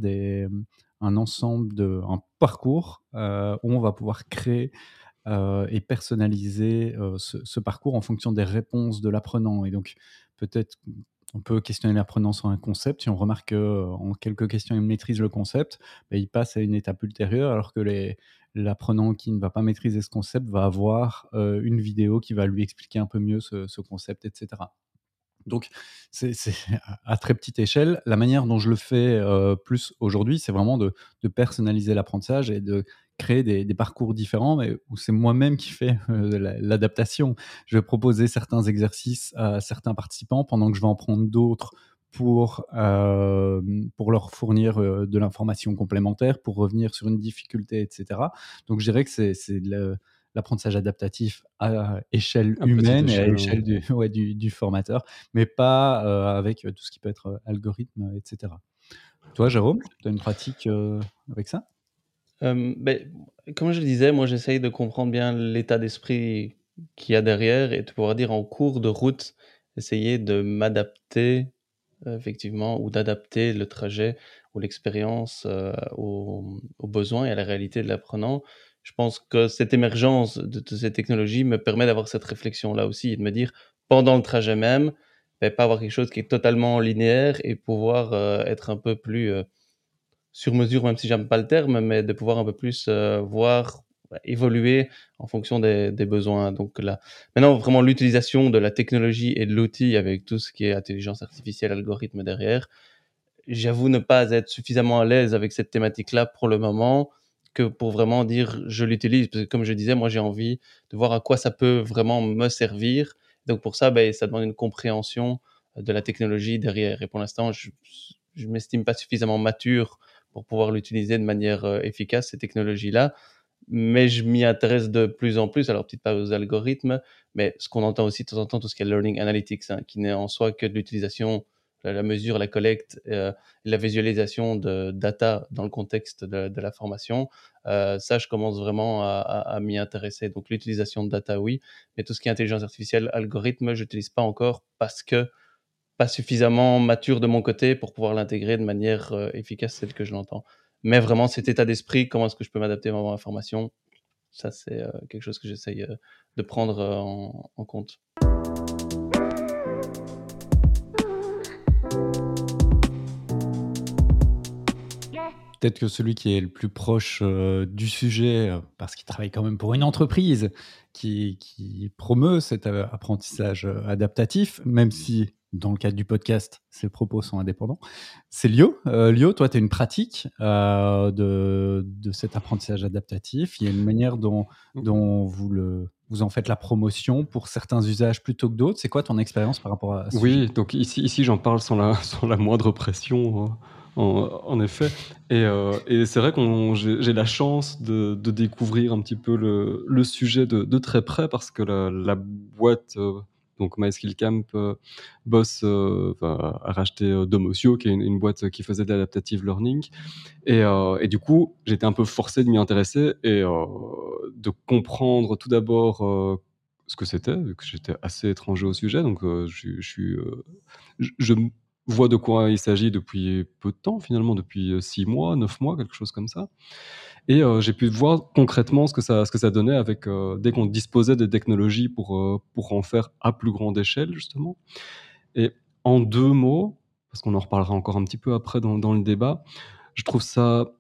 un ensemble de un parcours euh, où on va pouvoir créer euh, et personnaliser euh, ce, ce parcours en fonction des réponses de l'apprenant. Et donc, peut-être on peut questionner l'apprenant sur un concept. Si on remarque qu'en quelques questions, il maîtrise le concept, ben, il passe à une étape ultérieure, alors que l'apprenant qui ne va pas maîtriser ce concept va avoir euh, une vidéo qui va lui expliquer un peu mieux ce, ce concept, etc. Donc, c'est à très petite échelle. La manière dont je le fais euh, plus aujourd'hui, c'est vraiment de, de personnaliser l'apprentissage et de créer des, des parcours différents, mais où c'est moi-même qui fais euh, la- l'adaptation. Je vais proposer certains exercices à certains participants pendant que je vais en prendre d'autres pour, euh, pour leur fournir euh, de l'information complémentaire, pour revenir sur une difficulté, etc. Donc, je dirais que c'est l'apprentissage adaptatif à échelle À humaine et à échelle, du, ouais, du, du formateur, mais pas avec tout ce qui peut être algorithme, etc. Toi, Jérôme, tu as une pratique avec ça? Euh, ben, comme je le disais, moi j'essaye de comprendre bien l'état d'esprit qu'il y a derrière et de pouvoir dire en cours de route, essayer de m'adapter effectivement, ou d'adapter le trajet ou l'expérience aux, besoins et à la réalité de l'apprenant. Je pense que cette émergence de, de ces technologies me permet d'avoir cette réflexion-là aussi et de me dire, pendant le trajet même, ben, pas avoir quelque chose qui est totalement linéaire et pouvoir être un peu plus sur mesure, même si j'aime pas le terme, mais de pouvoir un peu plus voir évoluer en fonction des, besoins. Donc là, maintenant, vraiment l'utilisation de la technologie et de l'outil avec tout ce qui est intelligence artificielle, algorithme derrière, j'avoue ne pas être suffisamment à l'aise avec cette thématique-là pour le moment que pour vraiment dire je l'utilise. Parce que comme je disais, moi j'ai envie de voir à quoi ça peut vraiment me servir. Donc pour ça, ben, ça demande une compréhension de la technologie derrière. Et pour l'instant, je ne m'estime pas suffisamment mature pour pouvoir l'utiliser de manière euh, efficace, ces technologies-là mais je m'y intéresse de plus en plus. Alors, peut-être pas aux algorithmes, mais ce qu'on entend aussi de temps en temps, tout ce qui est learning analytics, hein, qui n'est en soi que de l'utilisation, la, mesure, la collecte, euh, la visualisation de data dans le contexte de, la formation. Euh, ça, je commence vraiment à, m'y intéresser. Donc, l'utilisation de data, oui, mais tout ce qui est intelligence artificielle, algorithme, je n'utilise pas encore parce que pas suffisamment mature de mon côté pour pouvoir l'intégrer de manière euh, efficace, celle que je l'entends. Mais vraiment, cet état d'esprit, comment est-ce que je peux m'adapter à ma formation, ça, c'est euh, quelque chose que j'essaye euh, de prendre en, compte. Peut-être que celui qui est le plus proche du sujet, parce qu'il travaille quand même pour une entreprise qui, qui promeut cet apprentissage adaptatif, même si dans le cadre du podcast, ses propos sont indépendants. C'est Lio. Euh, Lio, toi, tu as une pratique euh, de, de, cet apprentissage adaptatif. Il y a une manière dont, mmh. dont vous, le, vous en faites la promotion pour certains usages plutôt que d'autres. C'est quoi ton expérience par rapport à ça Oui, donc ici, ici j'en parle sans la, sans la moindre pression. Hein, en, en, effet. Et, euh, et c'est vrai que j'ai la chance de, de, découvrir un petit peu le, le sujet de, de, très près parce que la, la boîte donc MySkillCamp euh, boss euh, a racheté euh, Domosio, qui est une, boîte qui faisait de l'adaptative learning. Et, du coup, j'étais un peu forcé de m'y intéresser et de comprendre tout d'abord ce que c'était, vu que j'étais assez étranger au sujet. Donc, je, suis, je, vois de quoi il s'agit depuis peu de temps, finalement, depuis six mois, neuf mois, quelque chose comme ça. Et euh, j'ai pu voir concrètement ce que ça, ce que ça donnait avec, euh, dès qu'on disposait des technologies pour, euh, pour en faire à plus grande échelle, justement. Et en deux mots, parce qu'on en reparlera encore un petit peu après dans, dans le débat, je trouve ça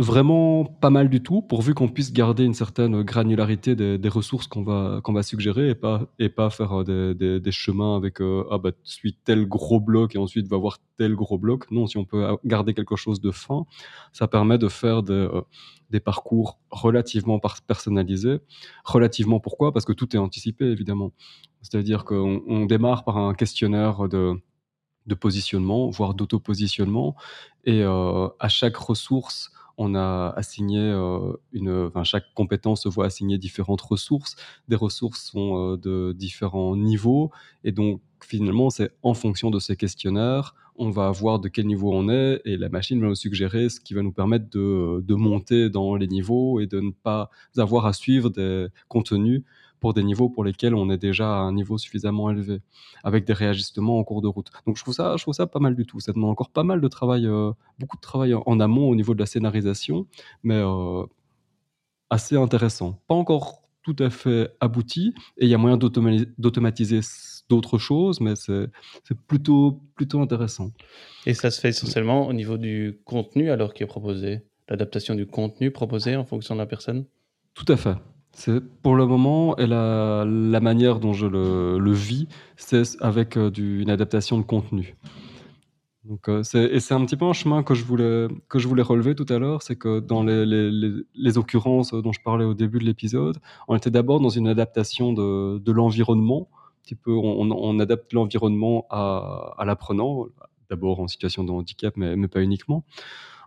Vraiment pas mal du tout, pourvu qu'on puisse garder une certaine granularité des, ressources qu'on va, qu'on va suggérer et pas, et pas faire euh, des, chemins avec euh, ah bah suis tel gros bloc et ensuite va voir tel gros bloc. Non, si on peut garder quelque chose de fin, ça permet de faire des, euh, parcours relativement personnalisés. Relativement pourquoi? Parce que tout est anticipé évidemment. C'est-à-dire qu'on on démarre par un questionnaire de, de positionnement, voire d'auto-positionnement, et à chaque ressource, on a assigné euh, une, enfin, chaque compétence voit assigner différentes ressources. Des ressources sont euh, de différents niveaux et donc finalement c'est en fonction de ces questionnaires, on va voir de quel niveau on est et la machine va nous suggérer ce qui va nous permettre de, de monter dans les niveaux et de ne pas avoir à suivre des contenus pour des niveaux pour lesquels on est déjà à un niveau suffisamment élevé, avec des réajustements en cours de route. Donc je trouve ça, je trouve ça pas mal du tout. Ça demande encore pas mal de travail, euh, beaucoup de travail en amont au niveau de la scénarisation, mais euh, assez intéressant. Pas encore tout à fait abouti, et il y a moyen d'automatiser d'autres choses, mais c'est plutôt, plutôt intéressant. Et ça se fait essentiellement au niveau du contenu alors qui est proposé? L'adaptation du contenu proposé en fonction de la personne? Tout à fait. Pour le moment et la manière dont je le vis, c'est avec, euh, une adaptation de contenu. Euh, et c'est un petit peu un chemin que je voulais que je voulais relever tout à l'heure, c'est que dans les occurrences dont je parlais au début de l'épisode, on était d'abord dans une adaptation de l'environnement. Un petit peu, on adapte l'environnement à l'apprenant, d'abord en situation de handicap, mais mais pas uniquement.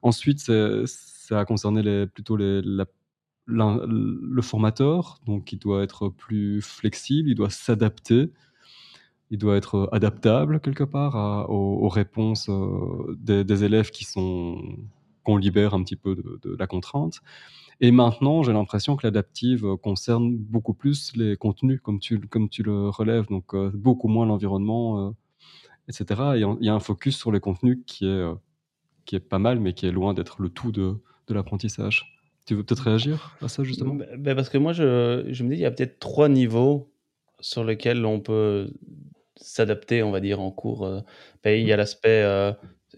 Ensuite, ça a concerné plutôt la le formateur, donc il doit être plus flexible, il doit s'adapter, il doit être adaptable quelque part aux, réponses euh, des, élèves qui sont qu'on libère un petit peu de, la contrainte. Et maintenant, j'ai l'impression que l'adaptive concerne beaucoup plus les contenus, comme tu, comme tu le relèves, donc euh, beaucoup moins l'environnement. Euh, etc. Il y a un focus sur les contenus qui est, qui est pas mal, mais qui est loin d'être le tout de, de l'apprentissage. Tu veux peut-être réagir à ça justement? Bah, Parce que moi, je, je me dis, il y a peut-être trois niveaux sur lesquels on peut s'adapter, on va dire, en cours. Ben, il y a l'aspect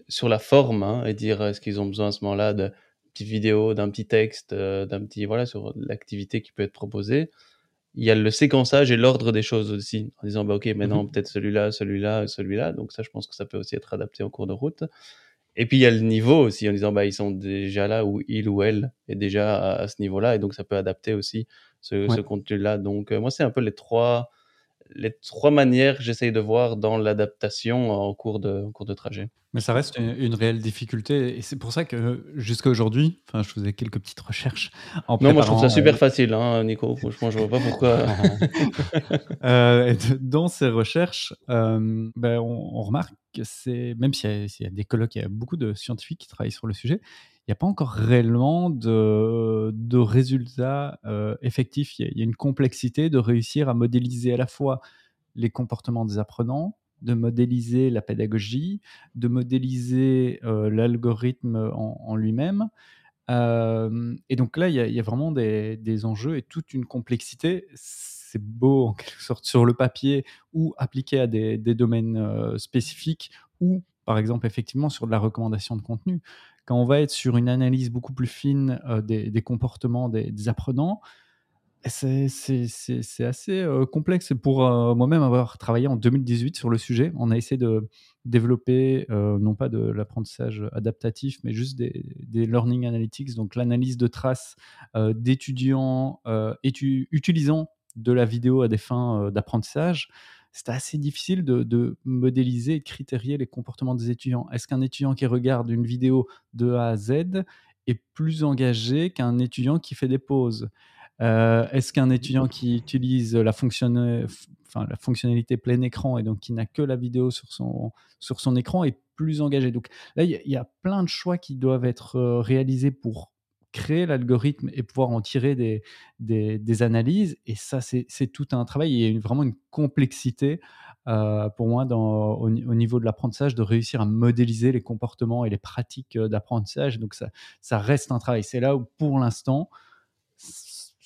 sur la forme hein, et dire est-ce qu'ils ont besoin à ce moment-là de petite vidéo, d'un petit texte, d'un petit voilà sur l'activité qui peut être proposée. Il y a le séquençage et l'ordre des choses aussi, en disant bah ok maintenant mmh peut-être celui-là, celui-là, celui-là. Donc ça, je pense que ça peut aussi être adapté en cours de route. Et puis il y a le niveau aussi en disant bah ils sont déjà là où il ou elle est déjà à, ce niveau-là et donc ça peut adapter aussi ce, ce contenu-là. Donc moi c'est un peu les trois les trois manières que j'essaye de voir dans l'adaptation en cours de, cours de trajet. Mais ça reste une, réelle difficulté et c'est pour ça que jusqu'à aujourd'hui, enfin, je faisais quelques petites recherches. En non, moi je trouve ça super euh, facile, hein, Nico. Franchement, je vois pas pourquoi. euh, dans ces recherches, euh, ben, on, remarque que c'est même s'il y, y, a des colloques, il y a beaucoup de scientifiques qui travaillent sur le sujet il n'y a pas encore réellement de, résultats euh, effectifs. Il y, a, une complexité de réussir à modéliser à la fois les comportements des apprenants, de modéliser la pédagogie, de modéliser euh, l'algorithme en, lui-même. Euh, et donc là, il y, a, vraiment des, des, enjeux et toute une complexité. C'est beau en quelque sorte sur le papier ou appliqué à des, des domaines spécifiques ou par exemple effectivement sur de la recommandation de contenu. Quand on va être sur une analyse beaucoup plus fine euh, des, comportements des, apprenants, c'est assez euh, complexe. Pour euh, moi-même avoir travaillé en 2018 sur le sujet, on a essayé de développer non pas de l'apprentissage adaptatif, mais juste des, learning analytics, donc l'analyse de traces d'étudiants utilisant de la vidéo à des fins d'apprentissage c'était assez difficile de, modéliser et de critérier les comportements des étudiants. Est-ce qu'un étudiant qui regarde une vidéo de A à Z est plus engagé qu'un étudiant qui fait des pauses? Euh, Est-ce qu'un étudiant qui utilise la, fonctionnalité plein écran et donc qui n'a que la vidéo sur son, sur son écran est plus engagé? Donc là, il y, a plein de choix qui doivent être euh, réalisés pour créer l'algorithme et pouvoir en tirer des, des, analyses. Et ça, c'est tout un travail. Il y a vraiment une complexité euh, pour moi dans, au, niveau de l'apprentissage de réussir à modéliser les comportements et les pratiques euh, d'apprentissage. Donc ça, ça reste un travail. C'est là où pour l'instant,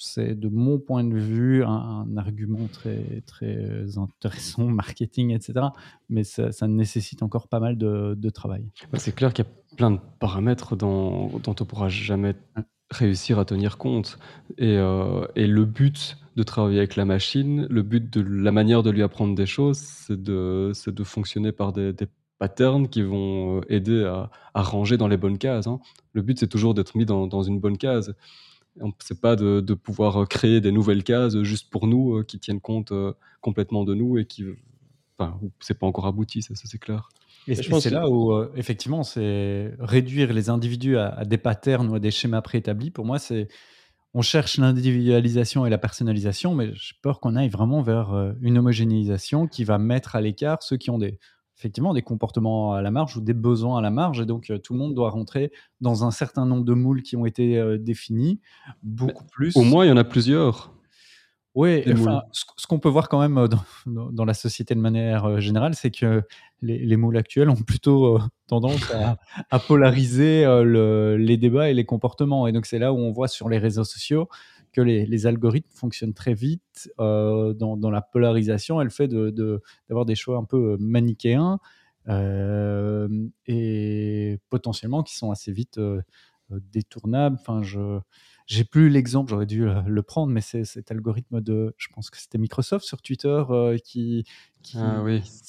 c'est de mon point de vue un, argument très, très intéressant, marketing, etc. Mais ça, nécessite encore pas mal de, de travail. C'est clair qu'il y a plein de paramètres dont, on ne pourra jamais réussir à tenir compte. Et, euh, et, le but de travailler avec la machine, le but de la manière de lui apprendre des choses, c'est de, de fonctionner par des, des, patterns qui vont euh, aider à, à, ranger dans les bonnes cases. Hein. Le but, c'est toujours d'être mis dans, dans, une bonne case. C'est pas de, de, pouvoir créer des nouvelles cases juste pour nous, euh, qui tiennent compte complètement de nous et qui. Enfin, c'est pas encore abouti, ça, ça c'est clair. Et, c'est là où, euh, effectivement, c'est réduire les individus à, des patterns ou à des schémas préétablis. Pour moi, c'est on cherche l'individualisation et la personnalisation, mais j'ai peur qu'on aille vraiment vers euh, une homogénéisation qui va mettre à l'écart ceux qui ont des, effectivement des comportements à la marge ou des besoins à la marge. Et donc, euh, tout le monde doit rentrer dans un certain nombre de moules qui ont été définis, beaucoup plus. Au moins, il y en a plusieurs. Oui, ce, qu'on peut voir quand même dans, la société de manière générale, c'est que les, moules actuels ont plutôt tendance à, polariser les débats et les comportements. Et donc c'est là où on voit sur les réseaux sociaux que les, algorithmes fonctionnent très vite dans, la polarisation. Elle fait d'avoir des choix un peu manichéens et potentiellement qui sont assez vite détournables. Enfin, je j'ai plus l'exemple, j'aurais dû euh, le prendre, mais c'est cet algorithme de, je pense que c'était Microsoft sur Twitter euh, qui, qui, ah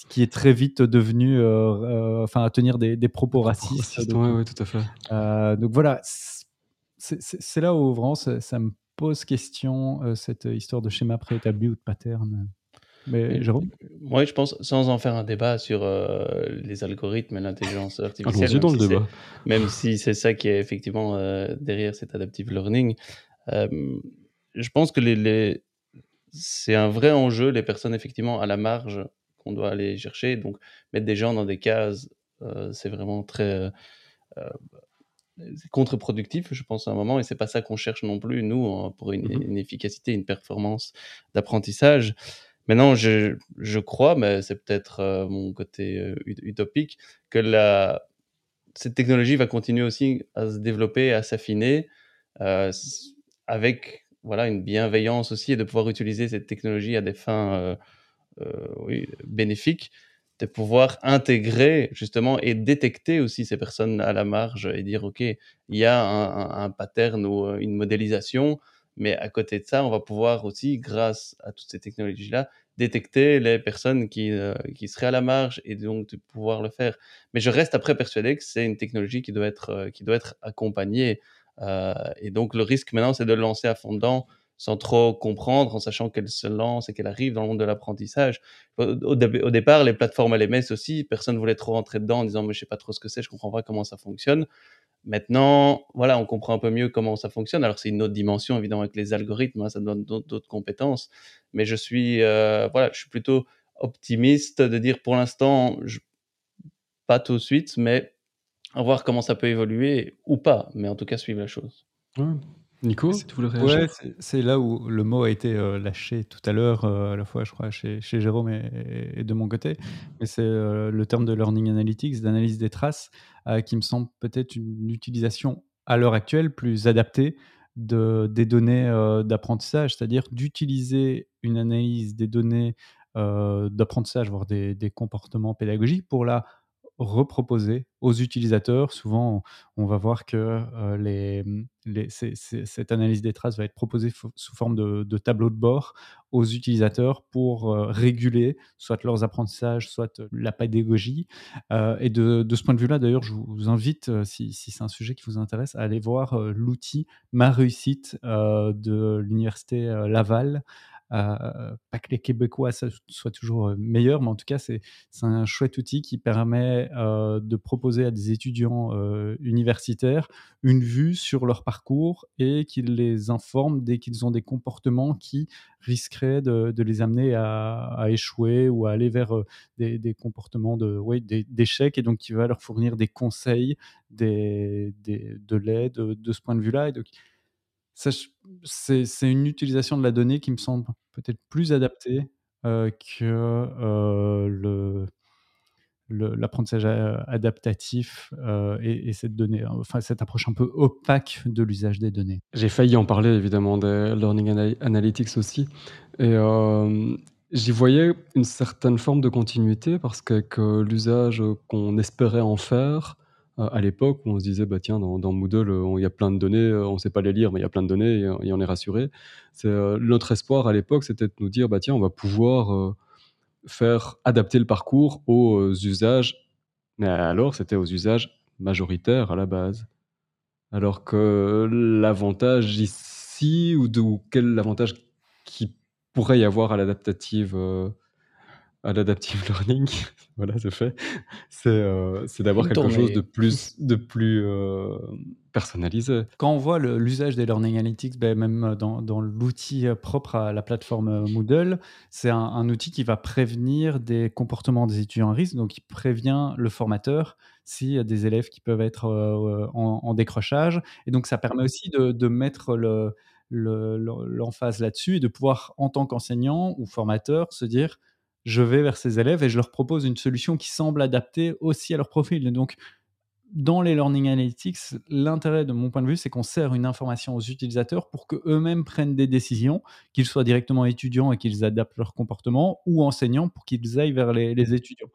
qui, est très vite devenu, euh, enfin, à tenir des, des propos racistes. donc, oui, tout à fait. donc voilà, c'est là où vraiment ça, ça me pose question, cette histoire de schéma préétabli ou de pattern. Mais Jérôme Moi, je pense, sans en faire un débat sur euh, les algorithmes et l'intelligence artificielle, même, si même si c'est ça qui est effectivement euh, derrière cet adaptive learning, euh, je pense que les, les... c'est un vrai enjeu, les personnes effectivement à la marge qu'on doit aller chercher. Donc, mettre des gens dans des cases, c'est vraiment très contre-productif, je pense, à un moment, et c'est pas ça qu'on cherche non plus, nous, pour une, mmh une efficacité, une performance d'apprentissage. Maintenant, je, crois, mais c'est peut-être mon côté utopique, que cette technologie va continuer aussi à se développer, à s'affiner, avec voilà, une bienveillance aussi et de pouvoir utiliser cette technologie à des fins bénéfiques de pouvoir intégrer justement et détecter aussi ces personnes à la marge et dire, OK, il y a un, pattern ou euh, une modélisation, mais à côté de ça, on va pouvoir aussi, grâce à toutes ces technologies-là, détecter les personnes qui, euh, qui seraient à la marge et donc pouvoir le faire. Mais je reste après persuadé que c'est une technologie qui doit être, euh, qui doit être accompagnée. et donc le risque maintenant, c'est de le lancer à fond dedans sans trop comprendre, en sachant qu'elle se lance et qu'elle arrive dans le monde de l'apprentissage. Au, départ, les plateformes LMS aussi, personne ne voulait trop rentrer dedans en disant, mais je sais pas trop ce que c'est, je comprends pas comment ça fonctionne. Maintenant, voilà, on comprend un peu mieux comment ça fonctionne. Alors, c'est une autre dimension, évidemment, avec les algorithmes, hein, ça donne d'autres compétences. Mais je suis, euh, voilà, je suis plutôt optimiste de dire pour l'instant, pas tout de suite, mais à voir comment ça peut évoluer ou pas. Mais en tout cas, suivre la chose. Nico, tu voulais réagir c'est là où le mot a été euh, lâché tout à l'heure, euh, à la fois, je crois, chez, chez Jérôme et, de mon côté. Mais c'est euh, le terme de learning analytics, d'analyse des traces, qui me semble peut-être une utilisation à l'heure actuelle plus adaptée de, des données d'apprentissage, c'est-à-dire d'utiliser une analyse des données d'apprentissage, voire des comportements pédagogiques, pour la reproposer aux utilisateurs. Souvent, on, va voir que euh, cette analyse des traces va être proposée sous forme de, tableau de bord aux utilisateurs pour euh, réguler soit leurs apprentissages, soit euh, la pédagogie. et de, de, ce point de vue-là, d'ailleurs, je vous invite, si, si c'est un sujet qui vous intéresse, à aller voir l'outil Ma réussite de l'université Laval. Euh, pas que les Québécois soient toujours euh, meilleurs, mais en tout cas, c'est un chouette outil qui permet euh, de proposer à des étudiants universitaires une vue sur leur parcours et qui les informe dès qu'ils ont des comportements qui risqueraient de, les amener à, échouer ou à aller vers des, comportements de, d'échec et donc qui va leur fournir des conseils, des, de l'aide de, ce point de vue-là. C'est une utilisation de la donnée qui me semble peut-être plus adaptée que le l'apprentissage adaptatif et, cette donnée, enfin cette approche un peu opaque de l'usage des données. J'ai failli en parler évidemment des learning analytics aussi, et j'y voyais une certaine forme de continuité parce que l'usage qu'on espérait en faire, à l'époque on se disait, bah tiens, dans, Moodle, euh, il y a plein de données, euh, on ne sait pas les lire, mais il y a plein de données et, on est rassuré. Euh, notre espoir à l'époque, c'était de nous dire, bah tiens, on va pouvoir faire adapter le parcours aux usages. Mais alors, c'était aux usages majoritaires à la base. Alors que l'avantage ici, ou, de, quel avantage qui pourrait y avoir à l'adaptative à l'adaptive learning, voilà, c'est fait. C'est euh, d'avoir quelque chose de plus, de plus euh, personnalisé. Quand on voit l'usage des Learning Analytics, ben, même dans, dans l'outil euh, propre à la plateforme Moodle, c'est un, outil qui va prévenir des comportements des étudiants à risque, donc il prévient le formateur s'il y a des élèves qui peuvent être en, décrochage. Et donc ça permet aussi de, de mettre le l'emphase là-dessus et de pouvoir, en tant qu'enseignant ou formateur, se dire je vais vers ces élèves et je leur propose une solution qui semble adaptée aussi à leur profil. donc, dans les Learning Analytics, l'intérêt de mon point de vue, c'est qu'on sert une information aux utilisateurs pour qu'eux-mêmes prennent des décisions, qu'ils soient directement étudiants et qu'ils adaptent leur comportement, ou enseignants pour qu'ils aillent vers les étudiants.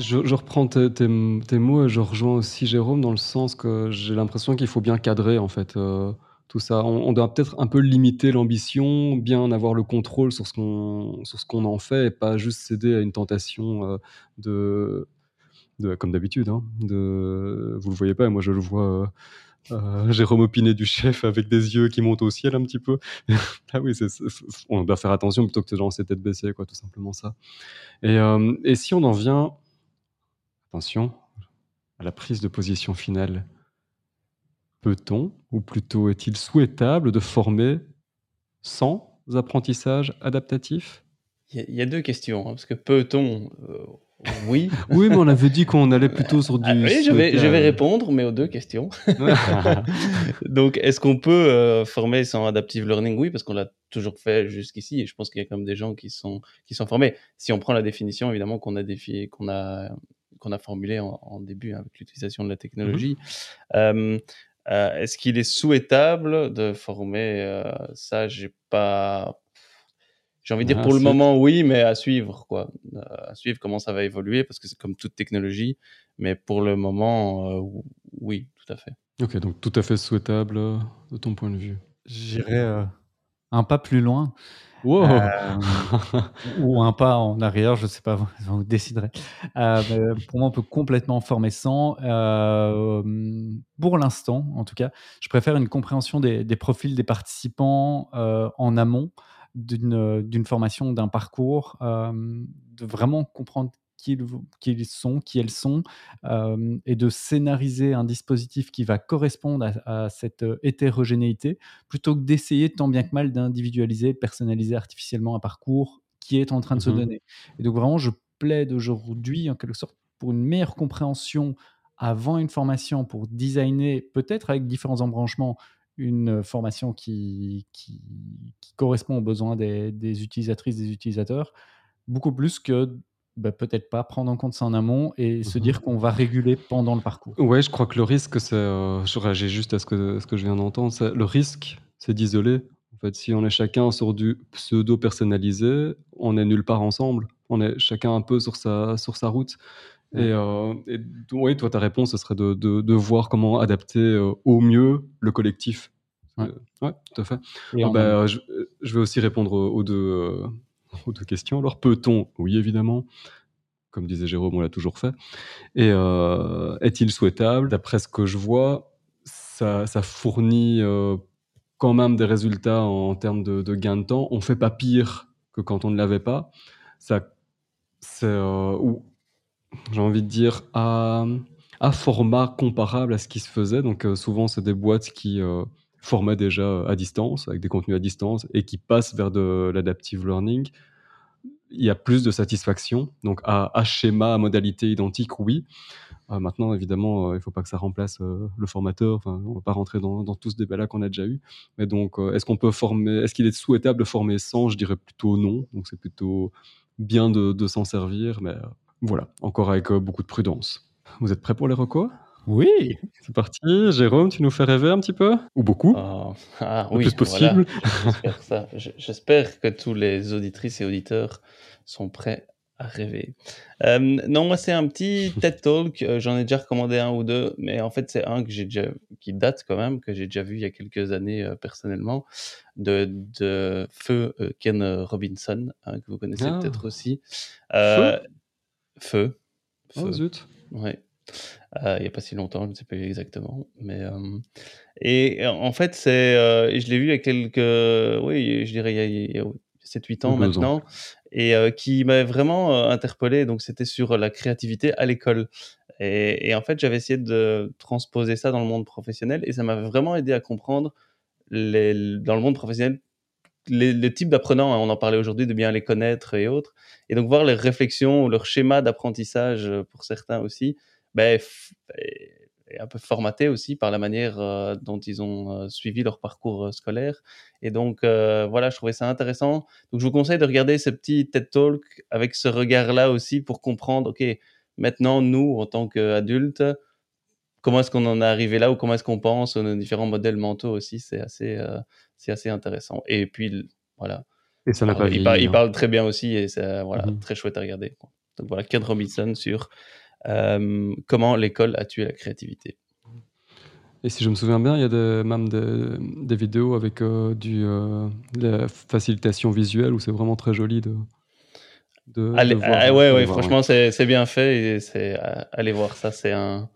Je, reprends tes, mots et je rejoins aussi Jérôme dans le sens que j'ai l'impression qu'il faut bien cadrer en fait euh, tout ça. On, doit peut-être un peu limiter l'ambition, bien avoir le contrôle sur ce qu'on sur ce qu'on en fait et pas juste céder à une tentation euh, de, de, comme d'habitude. Hein, de, vous le voyez pas, moi je le vois. Euh, Jérôme opiné du chef avec des yeux qui montent au ciel un petit peu. ah oui, on doit faire attention plutôt que de lancer tête baissée, quoi, tout simplement ça. Et, et si on en vient Attention à la prise de position finale. Peut-on, ou plutôt est-il souhaitable de former sans apprentissage adaptatif? Il y, a deux questions, hein, parce que peut-on, euh, Oui. Oui, mais on avait dit qu'on allait plutôt sur du. Ah oui, je vais, je vais souhaitable. répondre, mais aux deux questions. Donc, est-ce qu'on peut euh, former sans adaptive learning? Oui, parce qu'on l'a toujours fait jusqu'ici, et je pense qu'il y a quand même des gens qui sont, qui sont formés. Si on prend la définition, évidemment, qu'on a, défi, qu'on a, qu'on a formulée en, en début hein, avec l'utilisation de la technologie, euh, euh, est-ce qu'il est souhaitable de former euh, ça J'ai pas. J'ai envie de dire Ah, pour le moment oui, mais à suivre quoi, Euh, à suivre comment ça va évoluer parce que c'est comme toute technologie, mais pour le moment euh, oui, tout à fait. Ok, donc tout à fait souhaitable euh, de ton point de vue? J'irai euh, un pas plus loin Wow euh, ou un pas en arrière, je ne sais pas, vous, déciderez. Euh, pour moi, on peut complètement former sans. Euh, pour l'instant, en tout cas, je préfère une compréhension des, des profils des participants en amont d'une formation, d'un parcours, de vraiment comprendre qui ils, qui ils sont, qui elles sont, euh, et de scénariser un dispositif qui va correspondre à, à cette hétérogénéité, plutôt que d'essayer tant bien que mal d'individualiser, personnaliser artificiellement un parcours qui est en train de se Mhm. donner. Et donc vraiment, je plaide aujourd'hui, en quelque sorte, pour une meilleure compréhension avant une formation, pour designer, peut-être avec différents embranchements, une formation qui, qui, qui correspond aux besoins des, des utilisatrices, des utilisateurs, beaucoup plus que bah, peut-être pas prendre en compte ça en amont et se Mhm. dire qu'on va réguler pendant le parcours. Ouais, je crois que le risque, c'est. euh, je réagis juste à ce que, ce que je viens d'entendre. Le risque, c'est d'isoler. En fait, si on est chacun sur du pseudo-personnalisé, on est nulle part ensemble. On est chacun un peu sur sa, sur sa route. Et, euh, oui, toi, ta réponse, ce serait de, de, de voir comment adapter euh, au mieux le collectif. Ouais. Euh, ouais, tout à fait. Et Ah en bah, amont. euh, je, je vais aussi répondre aux deux, aux deux questions. Alors, peut-on? Oui, évidemment. Comme disait Jérôme, on l'a toujours fait. Et euh, est-il souhaitable? D'après ce que je vois, ça, fournit euh, quand même des résultats en termes de, gain de temps. On fait pas pire que quand on ne l'avait pas. Ça, euh, j'ai envie de dire à, format comparable à ce qui se faisait. Donc souvent, c'est des boîtes qui formaient déjà à distance, avec des contenus à distance, et qui passent vers de l'adaptive learning. Il y a plus de satisfaction. Donc à, schéma, à modalité identique, oui. Euh, maintenant, évidemment, euh, il ne faut pas que ça remplace euh, le formateur. On ne va pas rentrer dans, tout ce débat-là qu'on a déjà eu. Mais donc, est-ce qu'on peut former Est-ce qu'il est souhaitable de former sans? Je dirais plutôt non. Donc, c'est plutôt bien de, s'en servir, mais voilà, encore avec beaucoup de prudence. Vous êtes prêts pour les recos? Oui, C'est parti. Jérôme, tu nous fais rêver un petit peu? Ou beaucoup Oh, ah Le oui, plus possible. voilà. J'espère que tous les auditrices et auditeurs sont prêts à rêver. Euh, non, moi c'est un petit TED Talk. euh, J'en ai déjà recommandé un ou deux, mais en fait c'est un que j'ai déjà, qui date quand même, que j'ai déjà vu il y a quelques années euh, personnellement, de, de Feu euh, Ken Robinson, hein, que vous connaissez Ah. peut-être aussi. Euh, Feu. Oh, Feu. zut. Ouais. Euh, il n'y a pas si longtemps, je ne sais plus exactement. Mais, euh, et en fait, c'est, euh, je l'ai vu il y a quelques, oui, je dirais il y a, il y a 7-8 ans maintenant, et qui m'a vraiment interpellé. Donc, c'était sur la créativité à l'école. Et, et en fait, j'avais essayé de transposer ça dans le monde professionnel, et ça m'a vraiment aidé à comprendre les, dans le monde professionnel les, les types d'apprenants, hein, on en parlait aujourd'hui, de bien les connaître et autres. Et donc voir leurs réflexions, leur schéma d'apprentissage pour certains aussi, ben, un peu formaté aussi par la manière euh, dont ils ont euh, suivi leur parcours euh, scolaire. Et donc voilà, je trouvais ça intéressant. Donc je vous conseille de regarder ce petit TED Talk avec ce regard-là aussi pour comprendre, ok, maintenant nous, en tant qu'adultes, comment est-ce qu'on en est arrivé là ou comment est-ce qu'on pense aux différents modèles mentaux aussi, c'est assez, c'est assez intéressant. Et puis, voilà, Et ça n'a pas il, par- il hein. parle très bien aussi et c'est voilà, Mhm. très chouette à regarder. Donc voilà, Ken Robinson sur comment l'école a tué la créativité. Et si je me souviens bien, il y a même des, des vidéos avec euh, du, euh, de la facilitation visuelle où c'est vraiment très joli de, de, Allez, voir. ah, ouais, de ouais, voir, franchement, c'est c'est bien fait et c'est euh, allez voir ça, c'est un,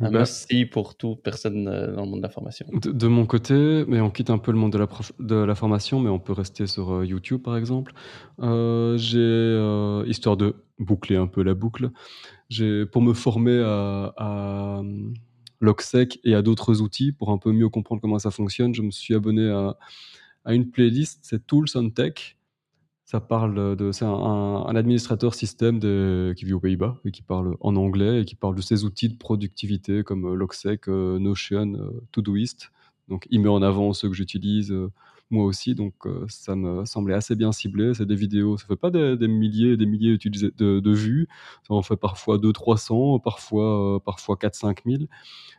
un Bah, must-see pour toute personne euh, dans le monde de la formation. De, mon côté, mais on quitte un peu le monde de la, prof- de la formation, mais on peut rester sur euh, YouTube par exemple. Euh, j'ai, euh, histoire de boucler un peu la boucle, pour me former à, à Logsec et à d'autres outils, pour un peu mieux comprendre comment ça fonctionne, je me suis abonné à, une playlist, c'est Tools on Tech. Ça parle de c'est un administrateur système qui vit aux Pays-Bas et qui parle en anglais et qui parle de ses outils de productivité comme, heu, Logseq, heu, Notion, heu, Todoist. Donc il met en avant ceux que j'utilise, moi aussi donc heu, ça me semblait assez bien ciblé. C'est des vidéos, ça fait pas des milliers et des milliers de de vues, ça en fait parfois 200-300, parfois, heu, parfois 4-5 000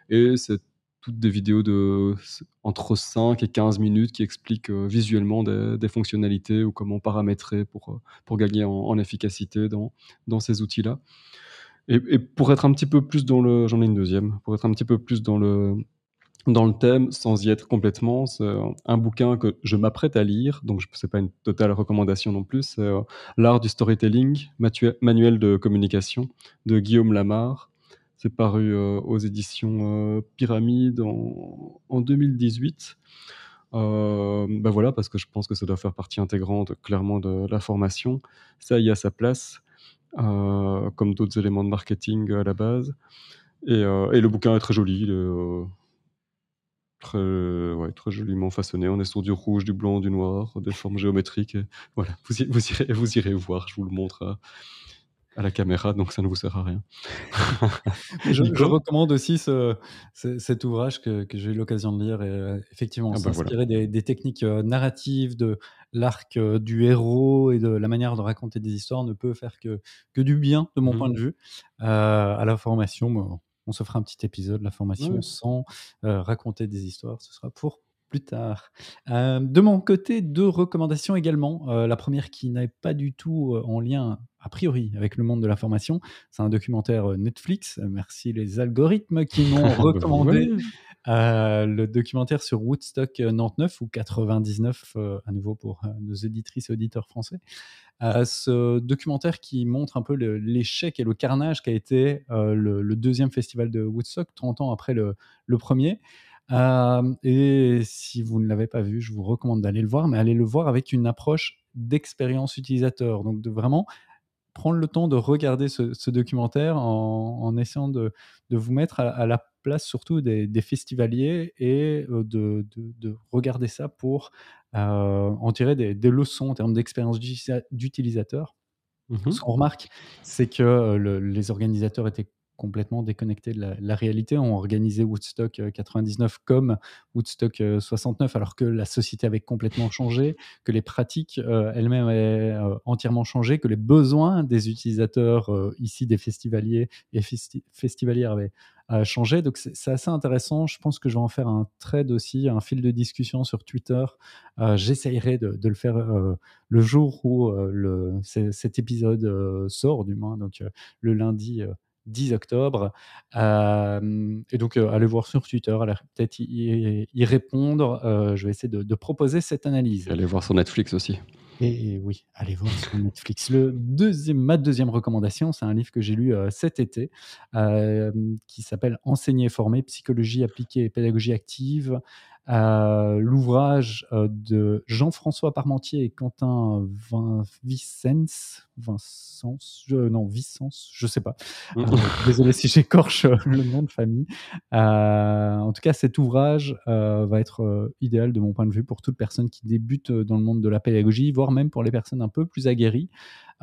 et c'est toutes des vidéos de entre 5 et 15 minutes qui expliquent, heu, visuellement des des fonctionnalités ou comment paramétrer pour, pour gagner en en efficacité dans dans ces outils-là. Et et pour être un petit peu plus dans le j'en ai une deuxième, pour être un petit peu plus dans le dans le thème sans y être complètement, c'est un un bouquin que je m'apprête à lire, donc j c'est pas une totale recommandation non plus, c'est, heu, L'art du storytelling, manuel de communication de Guillaume Lamarre. C'est paru, heu, aux éditions, heu, Pyramide en en 2018. Hem, bah, voilà, parce que je pense que ça doit faire partie intégrante clairement de la formation. Ça y a sa place, comme d'autres éléments de marketing à la base et le bouquin est très joli, très ouais, très joliment façonné. On est sur du rouge, du blanc, du noir, des formes géométriques et voilà, vous irez vous irez voir, je vous le montre à à la caméra, donc ça ne vous sert à rien. Je recommande aussi ce ce cet ouvrage que que j'ai eu l'occasion de lire et heu, effectivement Ah bah, voilà. s'inspirer des des techniques, heu, narratives, de l'arc, heu, du héros et de la manière de raconter des histoires ne peut faire que que du bien de mon Mmh point de vue, à la formation. Bon, on se fera un petit épisode, la formation sans, heu, raconter des histoires, ce sera pour plus tard. Hem, de mon côté, 2 recommandations également, heu, la 1re qui n'est pas du tout, en lien a priori avec le monde de la formation. C'est un documentaire, Netflix, merci les algorithmes qui m'ont recommandé, le documentaire sur Woodstock, heu, 99 ou 99, heu, à nouveau pour, nos auditrices et auditeurs français. Heu, ce documentaire qui montre un peu l'échec et le carnage qu'a été, heu, le 2e festival de Woodstock, 30 ans après le 1er. Hem et si vous ne l'avez pas vu, je vous recommande d'aller le voir, mais allez le voir avec une approche d'expérience utilisateur, donc de vraiment prendre le temps de regarder ce documentaire en essayant de de vous mettre à à la place surtout des des festivaliers et heu, de de de regarder ça pour, heu, en tirer des des leçons en termes d'expérience d'utilisa d'utilisateur. Mmh Ce qu'on remarque, c'est que, le les organisateurs étaient complètement déconnectés de la réalité, ont organisé Woodstock, heu, 99 comme Woodstock, heu, 69 alors que la société avait complètement changé, que les pratiques, heu, elles-mêmes avaient, entièrement changé, que les besoins des utilisateurs, ici des festivaliers et festi festivalières avaient, changé. Donc c'est assez intéressant. Je pense que je vais en faire un thread aussi, un fil de discussion sur Twitter. J'essayerai de le faire, le jour où, cet épisode, sort du moins, donc le lundi, 10 octobre. Et donc heu, allez voir sur Twitter, allez peut-être y répondre, heu, je vais essayer de de proposer cette Et analyse. allez voir sur Netflix aussi. Et et oui, allez voir sur Netflix. Le 2e ma 2e recommandation, c'est un livre que j'ai lu, heu, cet été, qui s'appelle «Enseigner et former: psychologie appliquée et pédagogie active». Heu, l'ouvrage, heu, de Jean-François Parmentier et Quentin Vin Vicens je non Vicence, je sais pas. Mmh. Heu, désolé si j'écorche, heu, le nom de famille. En tout cas, cet ouvrage, va être, idéal de mon point de vue pour toute personne qui débute, dans le monde de la pédagogie, voire même pour les personnes un peu plus aguerries.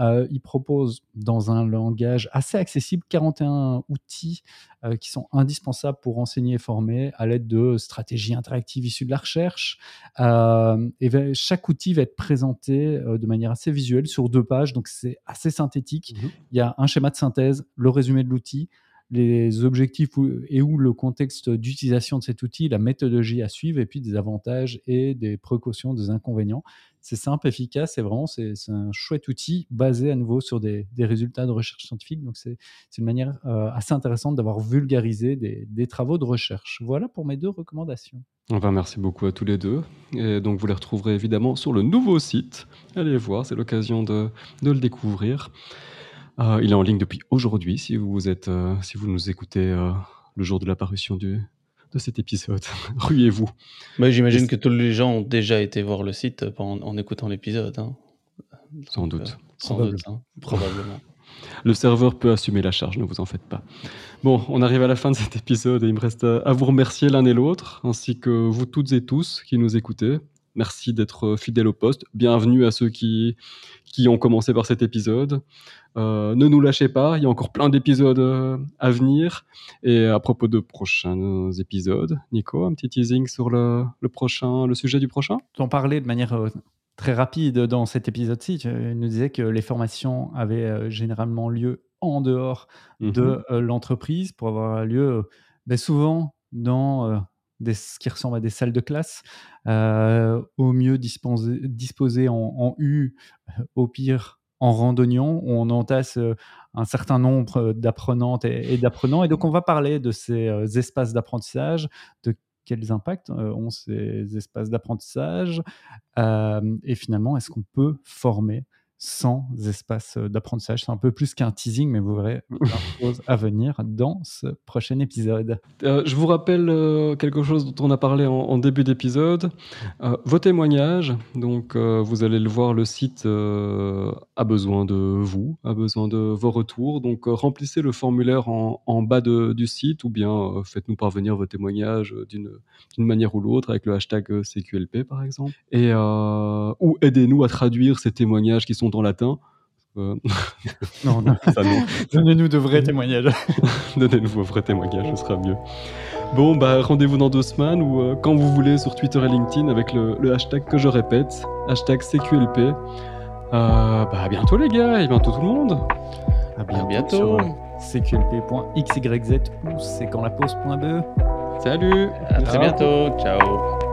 Heu, il propose dans un langage assez accessible 41 outils, heu, qui sont indispensables pour enseigner et former à l'aide de stratégies interactives issues de la recherche. Hem et va chaque outil va être présenté, heu, de manière assez visuelle sur 2 pages, donc c'est assez synthétique. Mmh mh. Il y a un schéma de synthèse, le résumé de l'outil, les objectifs et ou le contexte d'utilisation de cet outil, la méthodologie à suivre et puis des avantages et des précautions, des inconvénients. C'est simple, efficace et vraiment c'est un chouette outil basé à nouveau sur des résultats de recherche scientifique, donc c'est une manière, heu, assez intéressante d'avoir vulgarisé des travaux de recherche. Voilà pour mes 2 recommandations. Eh ben, merci beaucoup à tous les 2 et donc vous les retrouverez évidemment sur le nouveau site. Allez voir, c'est l'occasion de de le découvrir. Heu, il est en ligne depuis aujourd'hui si vous êtes, heu, si vous nous écoutez, heu, le jour de la parution du de cet épisode. Ruez-vous Bah, j'imagine que tous les gens ont déjà été voir le site, en écoutant l'épisode, hein? Sans doute. sans doute, Probablement. hein, probablement. Le serveur peut assumer la charge, ne vous en faites pas. Bon, on arrive à la fin de cet épisode et il me reste à vous remercier l'un et l'autre, ainsi que vous toutes et tous qui nous écoutez. Merci d'être fidèle au poste. Bienvenue à ceux qui, qui ont commencé par cet épisode. Euh, ne nous lâchez pas, il y a encore plein d'épisodes euh, à venir. Et à propos de prochains épisodes, Nico, un petit teasing sur le, le prochain, le sujet du prochain? En parlais de manière euh, très rapide dans cet épisode-ci. Tu nous disais que les formations avaient généralement lieu en dehors de Mhm. l'entreprise pour avoir lieu ben, souvent dans des, ce qui ressemble à des salles de classe, euh, au mieux disposées en, U, au pire en randonnion, on entasse euh, un certain nombre d'apprenantes et, d'apprenants. Et donc, on va parler de ces euh, espaces d'apprentissage, de quels impacts ont ces espaces d'apprentissage, et finalement, est-ce qu'on peut former sans espace euh, d'apprentissage C'est un peu plus qu'un teasing, mais vous verrez plein de choses à venir dans ce prochain épisode. Euh, je vous rappelle euh, quelque chose dont on a parlé en, en début d'épisode. Euh, vos témoignages, donc vous allez le voir, le site a besoin de vous, a besoin de vos retours. Donc remplissez le formulaire en, en bas de- du site ou bien faites-nous parvenir vos témoignages d'une manière ou l'autre avec le hashtag CQLP par exemple. Et, ou aidez-nous à traduire ces témoignages qui sont en latin. Euh, Non, non. ça, non. Donnez-nous de vrais témoignages. Donnez-nous vos vrais témoignages, ce sera mieux. Bon, bah rendez-vous dans deux semaines ou euh, quand vous voulez sur Twitter et LinkedIn avec le, le hashtag que je répète, hashtag CQLP. Euh, bah à bientôt les gars et bientôt tout le monde. À À bientôt. sur cqlp.xyz ou c'est quand la pause.be. Salut À très bientôt. Ciao.